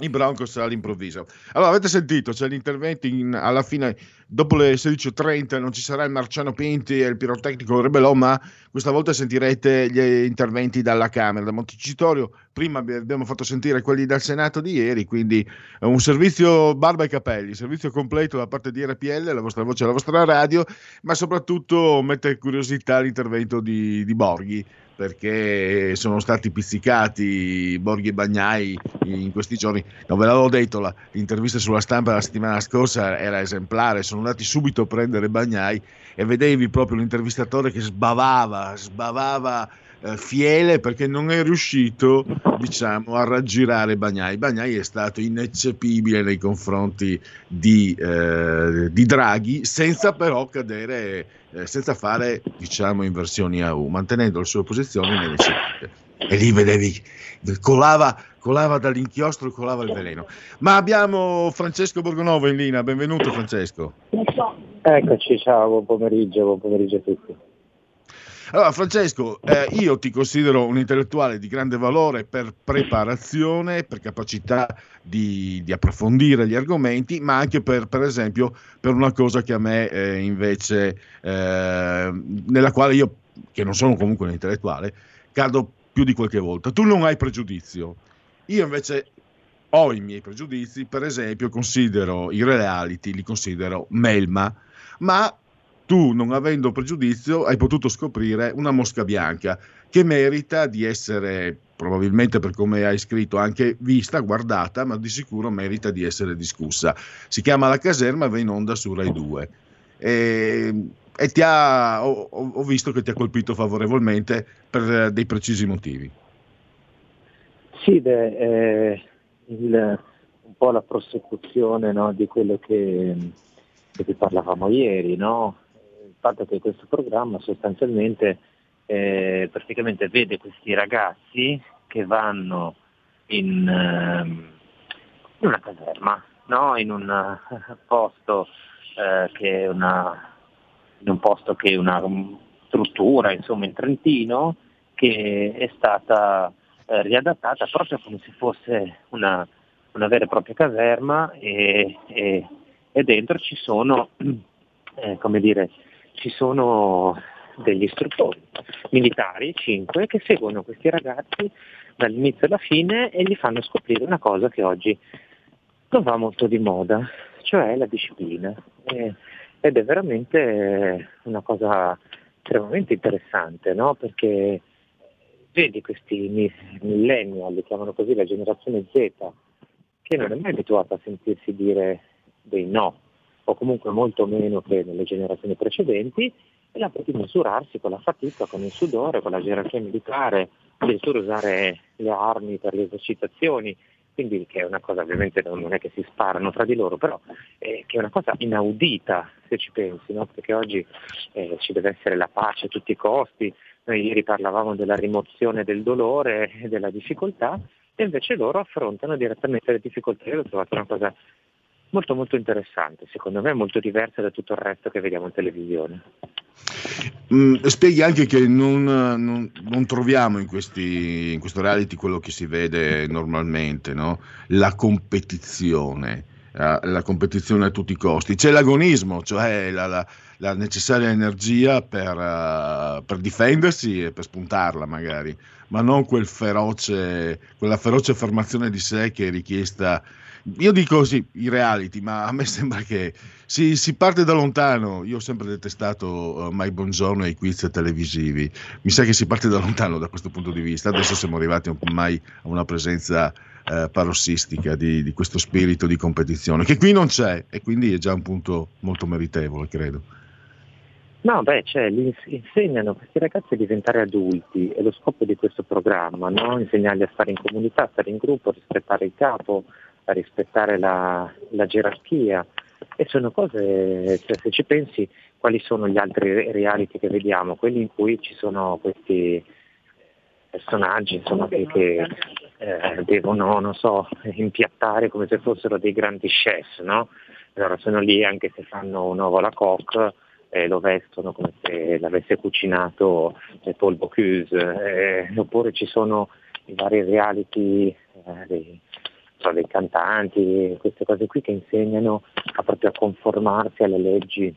I Broncos all'improvviso. Allora, avete sentito, c'è l'intervento in- alla fine, dopo le 16.30 non ci sarà il Marciano Pinti e il pirotecnico Rebelò, ma questa volta sentirete gli interventi dalla Camera, da Montecitorio. Prima abbi- abbiamo fatto sentire quelli dal Senato di ieri, quindi è un servizio barba e capelli, servizio completo da parte di RPL, la vostra voce, la vostra radio, ma soprattutto mette curiosità l'intervento di, di Borghi perché sono stati pizzicati Borghi e Bagnai in questi giorni. Non ve l'avevo detto, la- l'intervista sulla stampa la settimana scorsa era esemplare, sono andati subito a prendere Bagnai e vedevi proprio l'intervistatore che sbavava, sbavava eh, fiele perché non è riuscito diciamo a raggirare Bagnai. Bagnai è stato ineccepibile nei confronti di, eh, di Draghi senza però cadere, eh, senza fare diciamo inversioni a U, mantenendo le sue posizioni nelle scelte. E lì vedevi, colava, colava dall'inchiostro, colava il veleno. Ma abbiamo Francesco Borgonovo in linea, benvenuto Francesco. Eccoci, ciao, buon pomeriggio, buon pomeriggio a tutti. Allora, Francesco, eh, io ti considero un intellettuale di grande valore per preparazione, per capacità di, di approfondire gli argomenti, ma anche per, per esempio, per una cosa che a me eh, invece, eh, nella quale io, che non sono comunque un intellettuale, cado più di qualche volta. Tu non hai pregiudizio. Io invece ho i miei pregiudizi, per esempio considero i reality, li considero melma, ma tu non avendo pregiudizio hai potuto scoprire una mosca bianca che merita di essere, probabilmente per come hai scritto, anche vista, guardata, ma di sicuro merita di essere discussa. Si chiama La Caserma e va in onda su Rai 2. E, e ti ha, ho, ho- visto che ti ha colpito favorevolmente per eh, dei precisi motivi. Sì, beh, è il- un po' la prosecuzione no, di quello che, che parlavamo ieri, no? Fatto che questo programma sostanzialmente eh, praticamente vede questi ragazzi che vanno in, ehm, in una caserma, no? in un eh, posto eh, che è una, in un posto che è una struttura, insomma, in Trentino, che è stata eh, riadattata proprio come se fosse una, una vera e propria caserma e, e- e dentro ci sono, eh, come dire, ci sono degli istruttori militari, cinque, che seguono questi ragazzi dall'inizio alla fine e gli fanno scoprire una cosa che oggi non va molto di moda, cioè la disciplina. Ed è veramente una cosa estremamente interessante, no? perché vedi questi mi- millennial, li chiamano così la generazione Z, che non è mai abituata a sentirsi dire dei no, o comunque molto meno che nelle generazioni precedenti, e là per misurarsi con la fatica, con il sudore, con la gerarchia militare, addirittura usare le armi per le esercitazioni, quindi che è una cosa ovviamente non è che si sparano tra di loro, però eh, che è una cosa inaudita se ci pensi, no? perché oggi eh, ci deve essere la pace a tutti i costi, noi ieri parlavamo della rimozione del dolore e della difficoltà e invece loro affrontano direttamente le difficoltà. Io l'ho trovata una cosa molto molto interessante, secondo me molto diversa da tutto il resto che vediamo in televisione. Mm, spieghi anche che non, non- non troviamo in, questi, in questo reality quello che si vede normalmente, no? la competizione. eh, la competizione a tutti i costi. C'è l'agonismo, cioè la, la- la necessaria energia per, eh, per difendersi e per spuntarla magari, ma non quel feroce, quella feroce affermazione di sé che è richiesta. Io dico sì, i reality, ma a me sembra che si, si parte da lontano. Io ho sempre detestato eh, Mai Buongiorno e i quiz televisivi. Mi sa che si parte da lontano da questo punto di vista. Adesso siamo arrivati ormai a una presenza eh, parossistica di, di questo spirito di competizione, che qui non c'è e quindi è già un punto molto meritevole, credo. No, beh, cioè, li ins- insegnano questi ragazzi a diventare adulti, è lo scopo di questo programma, no? insegnargli a stare in comunità, stare in gruppo, rispettare il capo, a rispettare la, la gerarchia. E sono cose, cioè, se ci pensi, quali sono gli altri re- reality che vediamo? Quelli in cui ci sono questi personaggi insomma, che, che, eh, devono, non so, impiattare come se fossero dei grandi chef, no? Allora sono lì anche se fanno un uovo alla coque e lo vestono come se l'avesse cucinato eh, Paul Bocuse, eh, oppure ci sono i vari reality eh, dei, so, dei cantanti, queste cose qui che insegnano a proprio a conformarsi alle leggi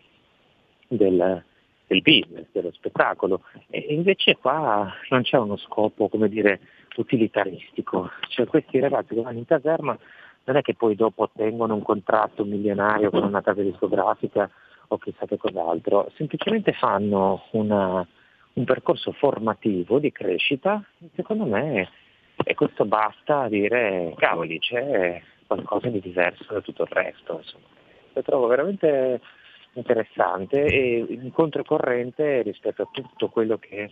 del, del business, dello spettacolo. E invece qua non c'è uno scopo, come dire, utilitaristico. Cioè questi ragazzi che vanno in caserma non è che poi dopo ottengono un contratto milionario con una casa discografica o chissà che cos'altro, semplicemente fanno una- un percorso formativo di crescita, secondo me, e questo basta a dire, cavoli, c'è qualcosa di diverso da tutto il resto. Insomma. Lo trovo veramente interessante e in controcorrente rispetto a tutto quello che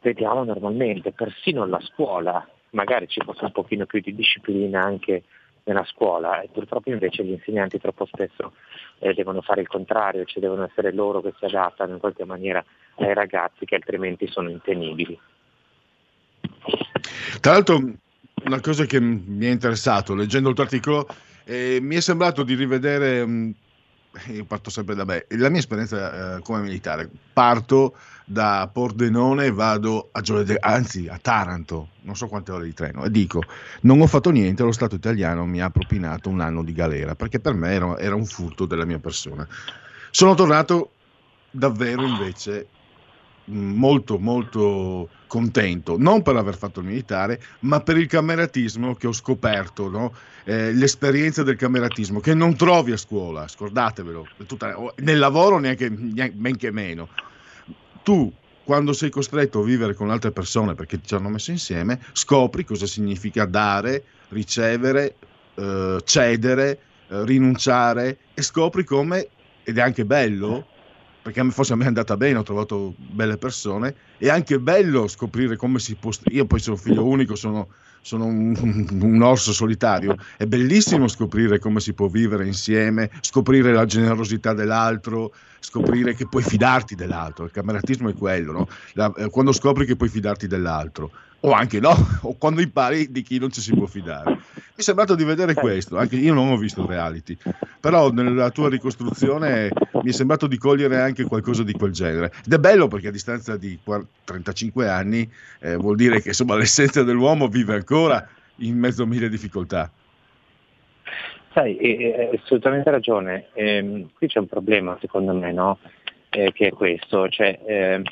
vediamo normalmente, persino la scuola, magari ci fosse un pochino più di disciplina anche nella scuola e purtroppo invece gli insegnanti troppo spesso eh, devono fare il contrario, cioè devono essere loro che si adattano in qualche maniera ai ragazzi che altrimenti sono intenibili. Tra l'altro, una cosa che mi è interessato leggendo il tuo articolo, eh, mi è sembrato di rivedere, mh, io parto sempre da me, la mia esperienza eh, come militare. Parto da Pordenone e vado a Gioia de- anzi a Taranto, non so quante ore di treno, e dico, non ho fatto niente, lo Stato italiano mi ha propinato un anno di galera, perché per me era, era un furto della mia persona. Sono tornato davvero invece molto molto contento, non per aver fatto il militare, ma per il cameratismo che ho scoperto, no? Eh, l'esperienza del cameratismo che non trovi a scuola, scordatevelo, tutta- nel lavoro neanche, neanche men che meno. Tu quando sei costretto a vivere con altre persone perché ci hanno messo insieme, scopri cosa significa dare, ricevere, eh, cedere, eh, rinunciare e scopri come, ed è anche bello, perché forse a me è andata bene, ho trovato belle persone, è anche bello scoprire come si può... Io poi sono figlio unico, sono, sono un, un orso solitario, è bellissimo scoprire come si può vivere insieme, scoprire la generosità dell'altro, scoprire che puoi fidarti dell'altro, il cameratismo è quello, no? La- eh, quando scopri che puoi fidarti dell'altro, o anche no, o quando impari di chi non ci si può fidare. Mi è sembrato di vedere questo, anche io non ho visto reality, però nella tua ricostruzione mi è sembrato di cogliere anche qualcosa di quel genere. Ed è bello perché a distanza di qua- 35 anni eh, vuol dire che insomma, l'essenza dell'uomo vive ancora in mezzo a mille difficoltà. Sai, eh, hai assolutamente ragione. Ehm, qui c'è un problema, secondo me, no? Eh, che è questo, cioè ehm,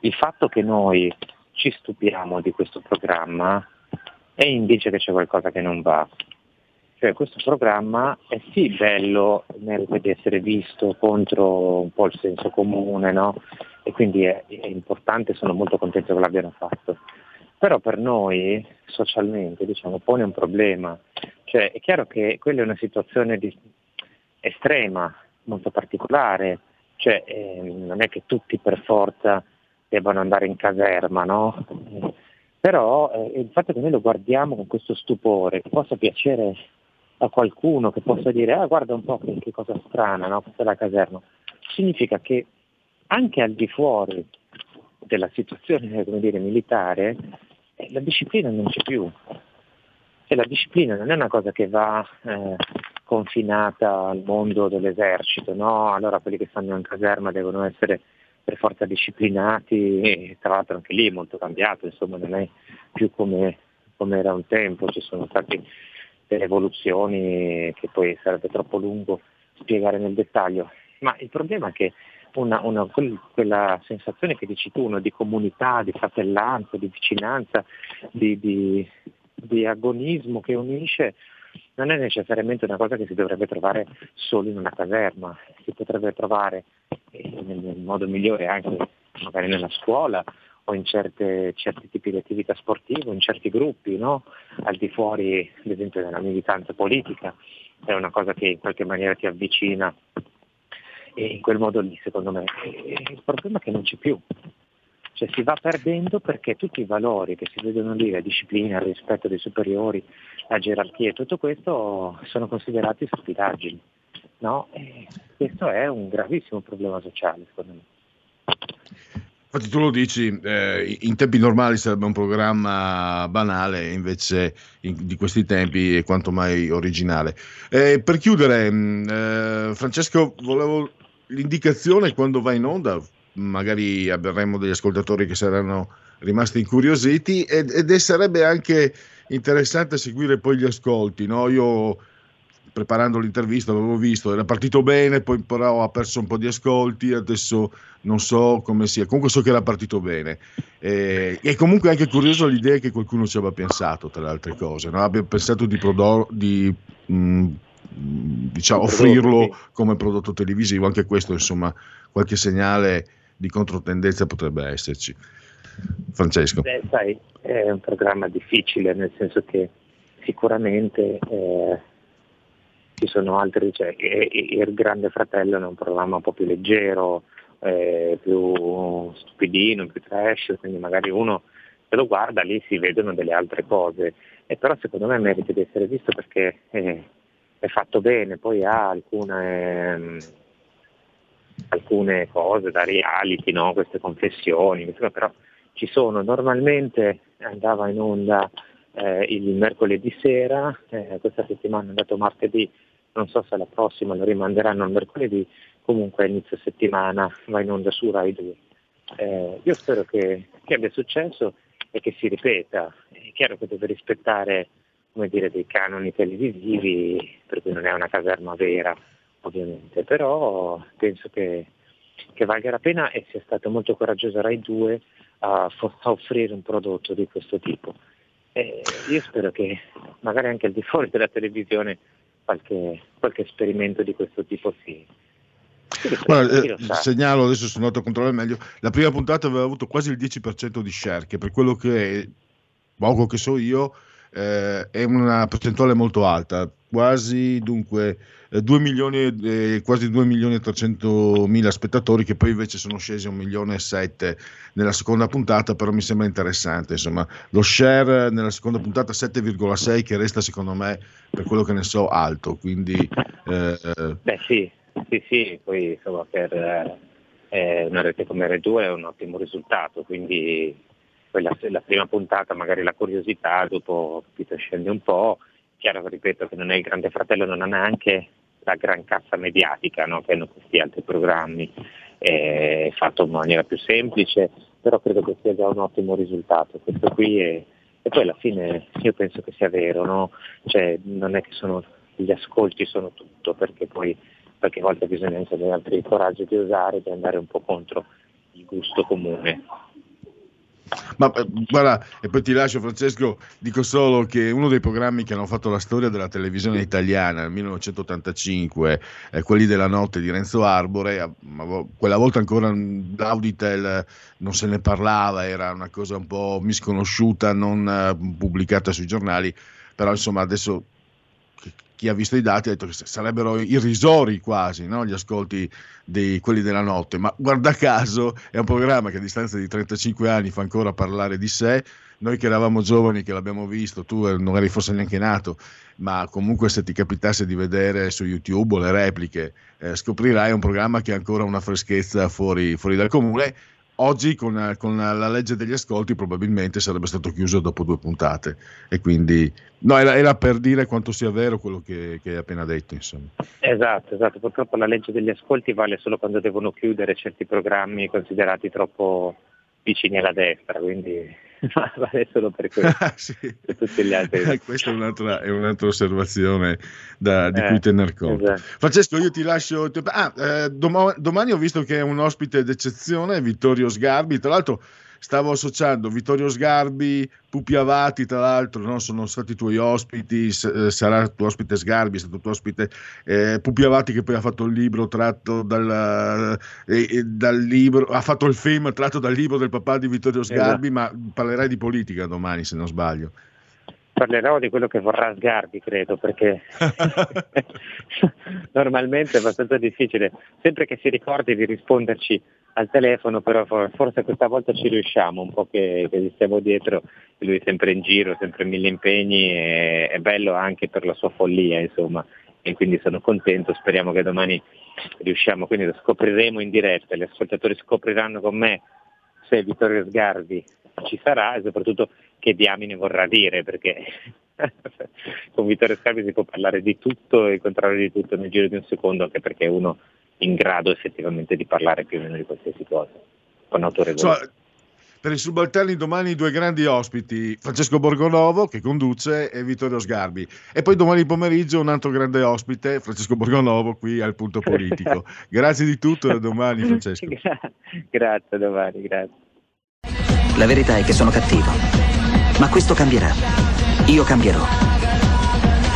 il fatto che noi ci stupiamo di questo programma è indice che c'è qualcosa che non va. Cioè questo programma è sì bello, merita di essere visto contro un po' il senso comune, no? E quindi è, è importante, sono molto contento che l'abbiano fatto. Però per noi socialmente diciamo, pone un problema. Cioè, è chiaro che quella è una situazione di- estrema, molto particolare, cioè, eh, non è che tutti per forza debbano andare in caserma, no? Eh, Però eh, il fatto che noi lo guardiamo con questo stupore, che possa piacere a qualcuno, che possa dire ah guarda un po' che, che cosa strana, no? questa è la caserma, significa che anche al di fuori della situazione come dire, militare, eh, la disciplina non c'è più. E la disciplina non è una cosa che va eh, confinata al mondo dell'esercito, no? Allora quelli che stanno in caserma devono essere per forza disciplinati tra l'altro anche lì è molto cambiato, insomma non è più come, come era un tempo, ci sono stati delle evoluzioni che poi sarebbe troppo lungo spiegare nel dettaglio. Ma il problema è che una, una, quel- quella sensazione che dici tu, no, di comunità, di fratellanza, di vicinanza, di, di- di agonismo che unisce, non è necessariamente una cosa che si dovrebbe trovare solo in una caserma, si potrebbe trovare eh, nel, modo migliore anche magari nella scuola o in certe- certi tipi di attività sportive, in certi gruppi, no? al di fuori ad esempio della militanza politica, è una cosa che in qualche maniera ti avvicina e in quel modo lì secondo me. E il problema è che non c'è più, cioè si va perdendo perché tutti i valori che si vedono lì, la disciplina, il rispetto dei superiori, la gerarchia e tutto questo sono considerati stupidaggini. No? Questo è un gravissimo problema sociale secondo me. Infatti tu lo dici, eh, in tempi normali sarebbe un programma banale, invece in- di questi tempi è quanto mai originale. Eh, per chiudere, mh, eh, Francesco, volevo l'indicazione quando va in onda, magari avremo degli ascoltatori che saranno rimasti incuriositi ed, ed e sarebbe anche interessante seguire poi gli ascolti. No? Io preparando l'intervista l'avevo visto, era partito bene, poi però ha perso un po' di ascolti, adesso non so come sia, comunque so che era partito bene. Eh, e comunque anche curioso l'idea che qualcuno ci aveva pensato, tra le altre cose, no? abbia pensato di, prodo- di mh, diciamo, offrirlo come prodotto televisivo, anche questo insomma qualche segnale di controtendenza potrebbe esserci. Francesco. Beh, sai, è un programma difficile, nel senso che sicuramente eh, ci sono altri, cioè, il Grande Fratello è un programma un po' più leggero, eh, più stupidino, più trash, quindi magari uno se lo guarda lì si vedono delle altre cose, e però secondo me merita di essere visto perché eh, è fatto bene, poi ha alcune, ehm, alcune cose da reality, no? queste confessioni, però ci sono, normalmente andava in onda eh, il mercoledì sera, eh, questa settimana è andato martedì, non so se la prossima lo rimanderanno al mercoledì, comunque inizio settimana va in onda su Rai 2. Eh, io spero che, che abbia successo e che si ripeta. È chiaro che deve rispettare dire, dei canoni televisivi, per cui non è una caserma vera, ovviamente, però penso che, che valga la pena e sia stato molto coraggioso Rai 2 a, a offrire un prodotto di questo tipo. E io spero che magari anche al di fuori della televisione qualche, qualche esperimento di questo tipo si, Guarda, eh, segnalo adesso sono andato a controllare meglio. La prima puntata aveva avuto quasi il 10% di share, che per quello che poco che so io, eh, è una percentuale molto alta. Quasi dunque eh, 2 milioni, e- quasi 2 milioni e 300 mila spettatori, che poi invece sono scesi a 1 milione e 7 nella seconda puntata, però mi sembra interessante. Insomma, lo share nella seconda puntata 7,6, che resta secondo me, per quello che ne so, alto. Quindi eh, Beh sì, sì, sì, poi insomma per eh, eh, una rete come R2 è un ottimo risultato, quindi quella, la prima puntata magari la curiosità, dopo capito, scende un po', chiaro ripeto che non è il Grande Fratello, non ha neanche la gran cassa mediatica no, che hanno questi altri programmi, è fatto in maniera più semplice, però credo che sia già un ottimo risultato, questo qui è, e poi alla fine io penso che sia vero, no? cioè, non è che sono, gli ascolti sono tutto, perché poi qualche volta bisogna anche avere altri il coraggio di osare, di andare un po' contro il gusto comune. Ma eh, guarda, e poi ti lascio Francesco, dico solo che uno dei programmi che hanno fatto la storia della televisione italiana nel 1985, eh, quelli della notte di Renzo Arbore, vo- quella volta ancora l'Auditel non se ne parlava, era una cosa un po' misconosciuta, non eh, pubblicata sui giornali, però insomma adesso chi- ha visto i dati ha detto che sarebbero irrisori quasi no? gli ascolti di quelli della notte, ma guarda caso è un programma che a distanza di 35 anni fa ancora parlare di sé. Noi che eravamo giovani, che l'abbiamo visto, tu eh, non eri forse neanche nato, ma comunque se ti capitasse di vedere su YouTube o le repliche, eh, scoprirai un programma che ha ancora una freschezza fuori, fuori dal comune. Oggi con, eh, con la legge degli ascolti probabilmente sarebbe stato chiuso dopo due puntate e quindi no, era, era per dire quanto sia vero quello che, che hai appena detto. Insomma. Esatto, esatto, purtroppo la legge degli ascolti vale solo quando devono chiudere certi programmi considerati troppo vicini alla destra, quindi ma vale solo per questo. Sì. Per tutti gli altri. Eh, Questa è un'altra, è un'altra osservazione da- di Eh, cui tener conto. esatto. Francesco, io ti lascio. Ah, eh, domani ho visto che è un ospite d'eccezione, Vittorio Sgarbi. Tra l'altro, stavo associando Vittorio Sgarbi, Pupi Avati, tra l'altro, no? sono stati tuoi ospiti. eh, sarà tuo ospite Sgarbi, è stato tuo ospite eh, Pupi Avati, che poi ha fatto il libro tratto dal, eh, dal libro, ha fatto il film tratto dal libro del papà di Vittorio Sgarbi, ma parlerai di politica domani, se non sbaglio. Parlerò di quello che vorrà Sgarbi, credo, perché normalmente è abbastanza difficile. Sempre che si ricordi di risponderci al telefono, però for- forse questa volta ci riusciamo, un po' che, che stiamo dietro, lui è sempre in giro, sempre mille impegni, e è bello anche per la sua follia, insomma, e quindi sono contento, speriamo che domani riusciamo, quindi lo scopriremo in diretta, gli ascoltatori scopriranno con me se Vittorio Sgarbi ci sarà e soprattutto che diamine vorrà dire, perché con Vittorio Sgarbi si può parlare di tutto e il contrario di tutto nel giro di un secondo, anche perché uno in grado effettivamente di parlare più o meno di qualsiasi cosa, con autorevolezza. Insomma, per i subalterni domani due grandi ospiti, Francesco Borgonovo che conduce e Vittorio Sgarbi. E poi domani pomeriggio un altro grande ospite, Francesco Borgonovo, qui al punto politico. Grazie di tutto e a domani Francesco. grazie, a domani, grazie. La verità è che sono cattivo. Ma questo cambierà. Io cambierò.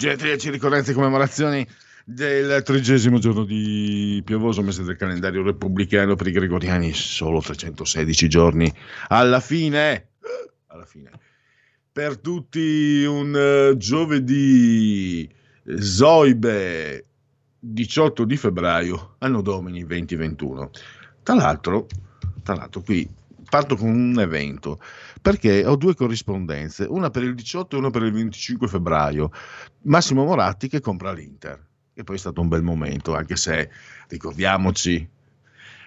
Genetriaci, ricorrenze e commemorazioni del trigesimo giorno di piovoso mese del calendario repubblicano per i gregoriani, solo 316 giorni. Alla fine, alla fine, per tutti un eh, giovedì Zoibe 18 di febbraio, anno domini 2021. Tra l'altro, tra l'altro qui parto con un evento perché ho due corrispondenze, una per il 18 e una per il 25 febbraio. Massimo Moratti che compra l'Inter. E poi è stato un bel momento, anche se ricordiamoci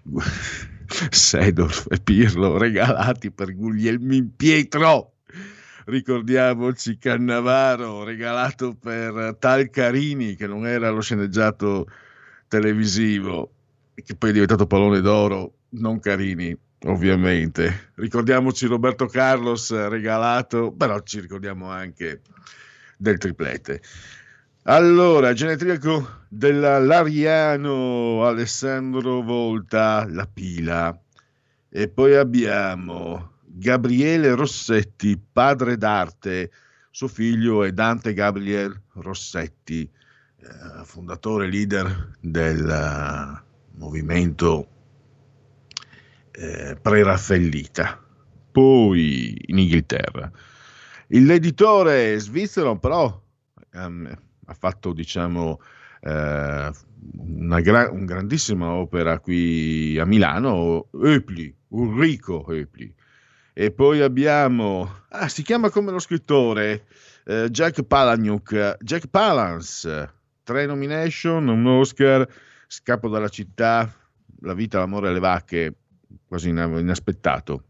Sedorf e Pirlo regalati per Guglielmin Pietro. Ricordiamoci Cannavaro regalato per Tal Carini, che non era lo sceneggiato televisivo, che poi è diventato pallone d'oro, non Carini, ovviamente. Ricordiamoci Roberto Carlos regalato, però ci ricordiamo anche del triplete. Allora, genetriaco della Lariano Alessandro Volta, la pila. E poi abbiamo Gabriele Rossetti, padre d'arte. Suo figlio è Dante Gabriel Rossetti, eh, fondatore leader del eh, movimento eh, preraffaellita. Poi in Inghilterra. Il- L'editore svizzero però ehm, ha fatto diciamo eh, una, gra- un grandissima opera qui a Milano, Eupli, Ulrico Eupli. E poi abbiamo, ah, si chiama come lo scrittore, eh, Jack Palahniuk, Jack Palance, tre nomination, un Oscar, Scappo dalla città, La vita, l'amore e le vacche, quasi ina- inaspettato.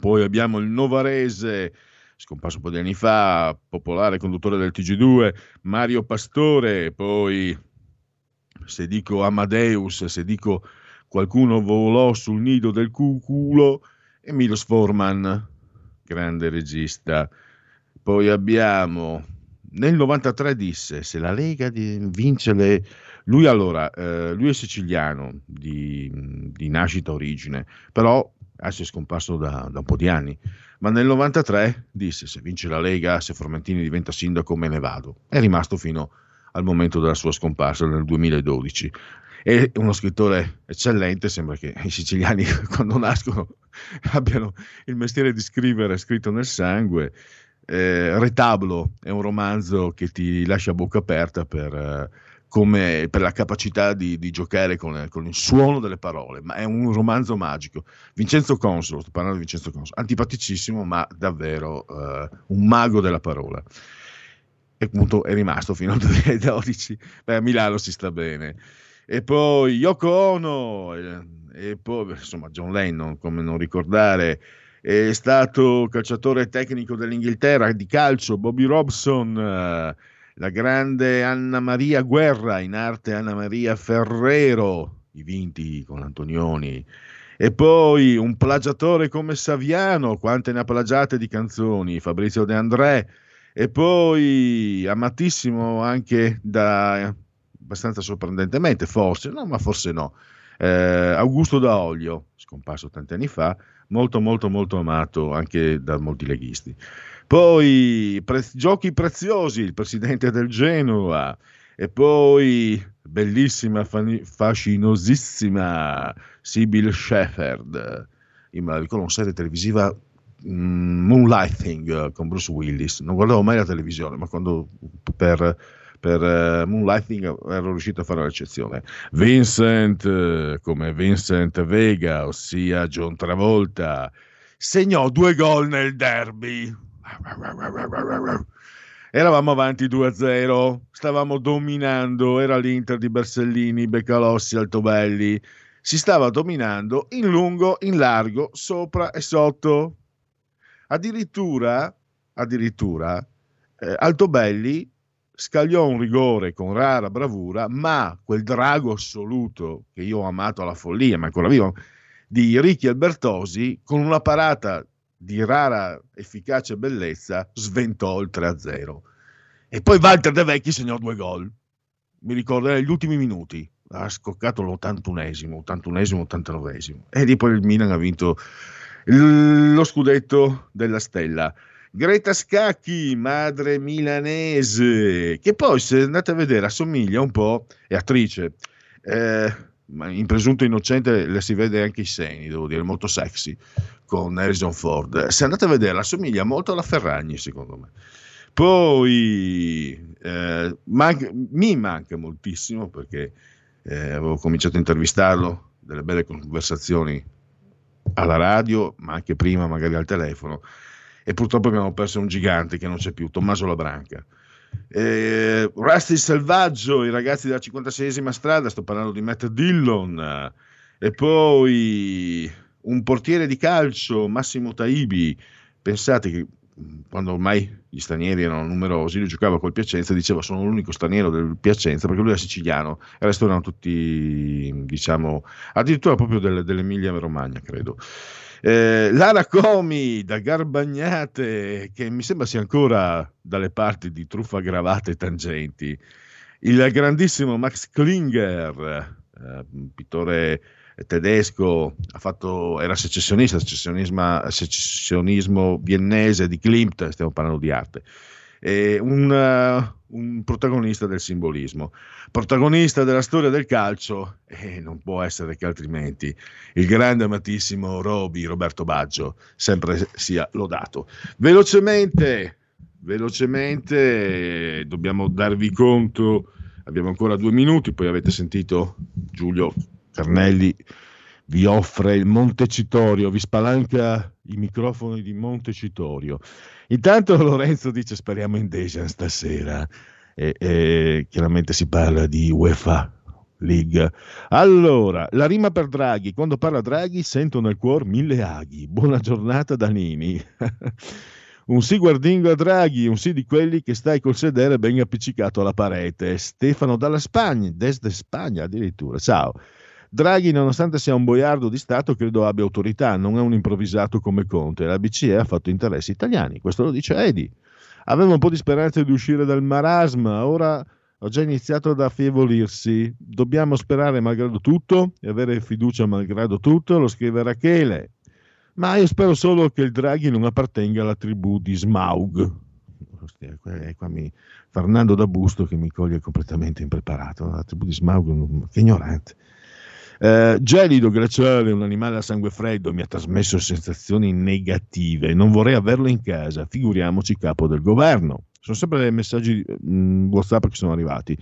Poi abbiamo il Novarese, scomparso un po' di anni fa, popolare conduttore del TG2, Mario Pastore, poi se dico Amadeus, se dico qualcuno volò sul nido del cuculo, e Milos Forman, grande regista. Poi abbiamo nel 93 disse se la Lega vince le lui allora eh, lui è siciliano di, di nascita origine però adesso è scomparso da, da un po' di anni. Ma nel 93 disse se vince la Lega se Formentini diventa sindaco me ne vado. È rimasto fino al momento della sua scomparsa nel 2012 è uno scrittore eccellente sembra che i siciliani quando nascono abbiano il mestiere di scrivere scritto nel sangue. Eh, Retablo è un romanzo che ti lascia a bocca aperta per eh, come per la capacità di, di giocare con, con, il suono delle parole, ma è un romanzo magico. Vincenzo Consolo, sto parlando di Vincenzo Consolo, antipaticissimo, ma davvero eh, un mago della parola. E appunto è rimasto fino al 2012. Beh, a Milano si sta bene. E poi Yoko Ono, e, e poi insomma John Lennon, come non ricordare, è stato calciatore tecnico dell'Inghilterra di calcio, Bobby Robson. Eh, la grande Anna Maria Guerra, in arte Anna Maria Ferrero, i vinti con Antonioni, e poi un plagiatore come Saviano, quante ne ha plagiate di canzoni, Fabrizio De André, e poi amatissimo anche da abbastanza sorprendentemente, forse, no, ma forse no, eh, Augusto da Olio, scomparso tanti anni fa, molto molto molto amato anche da molti leghisti. Poi pre- giochi preziosi, il presidente del Genoa. E poi bellissima, fani- fascinosissima Sibyl Shepherd. Mi ricordo una serie televisiva mm, Moonlighting con Bruce Willis. Non guardavo mai la televisione, ma quando per, per uh, Moonlighting ero riuscito a fare l'eccezione. Vincent, uh, come Vincent Vega, ossia John Travolta, segnò due gol nel derby Eravamo avanti 2-0, stavamo dominando, era l'Inter di Bersellini, Beccalossi, Altobelli. Si stava dominando in lungo, in largo, sopra e sotto. Addirittura, addirittura eh, Altobelli scagliò un rigore con rara bravura, ma quel drago assoluto che io ho amato alla follia, ma ancora vivo, di Ricchi Albertosi, con una parata di rara efficacia e bellezza, sventò il 3-0. E poi Walter De Vecchi segnò due gol. Mi ricordo, negli ultimi minuti. Ha scoccato l'81esimo, 81esimo, 89esimo. E lì poi il Milan ha vinto lo scudetto della Stella. Greta Scacchi, madre milanese, che poi se andate a vedere assomiglia un po', è attrice, eh, in presunto innocente le si vede anche i seni, devo dire, molto sexy con Harrison Ford. Se andate a vedere, assomiglia molto alla Ferragni, secondo me. Poi eh, man- mi manca moltissimo perché eh, avevo cominciato a intervistarlo, delle belle conversazioni alla radio, ma anche prima magari al telefono. E purtroppo abbiamo perso un gigante che non c'è più, Tommaso Labranca. Eh, Rusty Selvaggio, i ragazzi della 56esima strada, sto parlando di Matt Dillon, e poi un portiere di calcio, Massimo Taibi, pensate che quando ormai gli stranieri erano numerosi, lui giocava col Piacenza e diceva sono l'unico straniero del Piacenza perché lui era siciliano e il resto erano tutti, diciamo, addirittura proprio del, dell'Emilia Romagna, credo. Eh, Lara Comi da Garbagnate, che mi sembra sia ancora dalle parti di Truffa Gravate e Tangenti, il grandissimo Max Klinger, eh, pittore tedesco, fatto, era secessionista, secessionismo viennese di Klimt, stiamo parlando di arte, e un, un, protagonista del simbolismo, protagonista della storia del calcio, e non può essere che altrimenti, il grande amatissimo Roby, Roberto Baggio, sempre sia lodato. Velocemente, velocemente, dobbiamo darvi conto, abbiamo ancora due minuti, poi avete sentito Giulio Carnelli vi offre il Montecitorio, vi spalanca i microfoni di Montecitorio. Intanto Lorenzo dice speriamo in Dejan stasera e, e chiaramente si parla di UEFA League. Allora, la rima per Draghi, quando parla Draghi sento nel cuore mille aghi. Buona giornata da Nini. un sì guardingo a Draghi, un sì di quelli che stai col sedere ben appiccicato alla parete. Stefano dalla Spagna, desde Spagna addirittura. Ciao. Draghi, nonostante sia un boiardo di Stato, credo abbia autorità, non è un improvvisato come Conte. La BCE ha fatto interessi italiani, questo lo dice Edi. Avevo un po' di speranza di uscire dal marasma, ora ho già iniziato ad affievolirsi. Dobbiamo sperare malgrado tutto e avere fiducia malgrado tutto, lo scrive Rachele. Ma io spero solo che il Draghi non appartenga alla tribù di Smaug. Qua mi... Fernando da Busto che mi coglie completamente impreparato. La tribù di Smaug, che ignorante. Eh, gelido, glaciale, un animale a sangue freddo, mi ha trasmesso sensazioni negative. Non vorrei averlo in casa, figuriamoci capo del governo. Sono sempre dei messaggi mh, mm, WhatsApp che sono arrivati.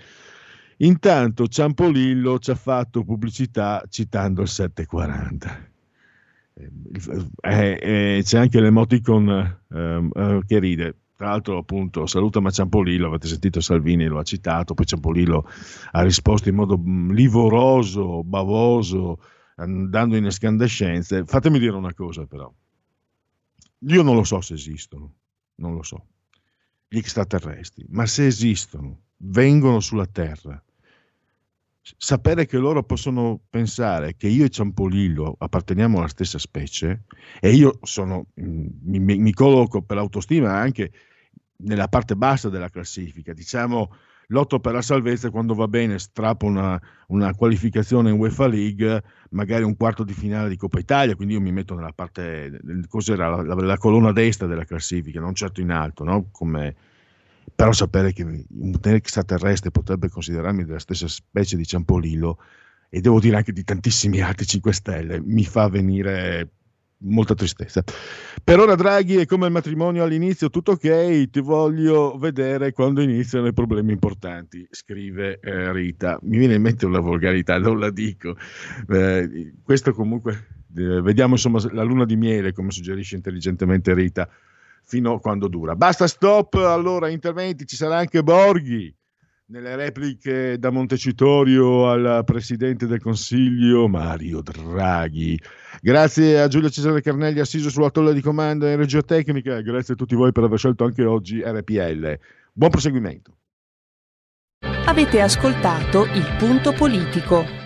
Intanto Ciampolillo ci ha fatto pubblicità citando il 740. Eh, eh, c'è anche l'emoticon ehm, eh, che ride. Tra l'altro, appunto, saluta ma Ciampolillo, avete sentito Salvini, lo ha citato, poi Ciampolillo ha risposto in modo mm, livoroso, bavoso, andando in escandescenze. Fatemi dire una cosa però. Io non lo so se esistono, non lo so, gli extraterrestri, ma se esistono, vengono sulla Terra, sapere che loro possono pensare che io e Ciampolillo apparteniamo alla stessa specie e io sono, mm, mi, mi colloco per l'autostima anche nella parte bassa della classifica, diciamo lotto per la salvezza quando va bene strappo una, una, qualificazione in UEFA League, magari un quarto di finale di Coppa Italia, quindi io mi metto nella parte, cos'era la, la, la colonna destra della classifica, non certo in alto, no? Come, però sapere che un extraterrestre potrebbe considerarmi della stessa specie di Ciampolillo e devo dire anche di tantissimi altri 5 Stelle mi fa venire molta tristezza. Per ora Draghi è come il matrimonio all'inizio, tutto ok, ti voglio vedere quando iniziano i problemi importanti, scrive eh, Rita. Mi viene in mente una volgarità, non la dico. Eh, questo comunque, eh, vediamo insomma la luna di miele, come suggerisce intelligentemente Rita, fino a quando dura. Basta stop, allora interventi, ci sarà anche Borghi nelle repliche da Montecitorio al Presidente del Consiglio Mario Draghi. Grazie a Giulio Cesare Carnelli assiso sulla tolla di comando in regia tecnica, grazie a tutti voi per aver scelto anche oggi RPL. Buon proseguimento. Avete ascoltato il punto politico.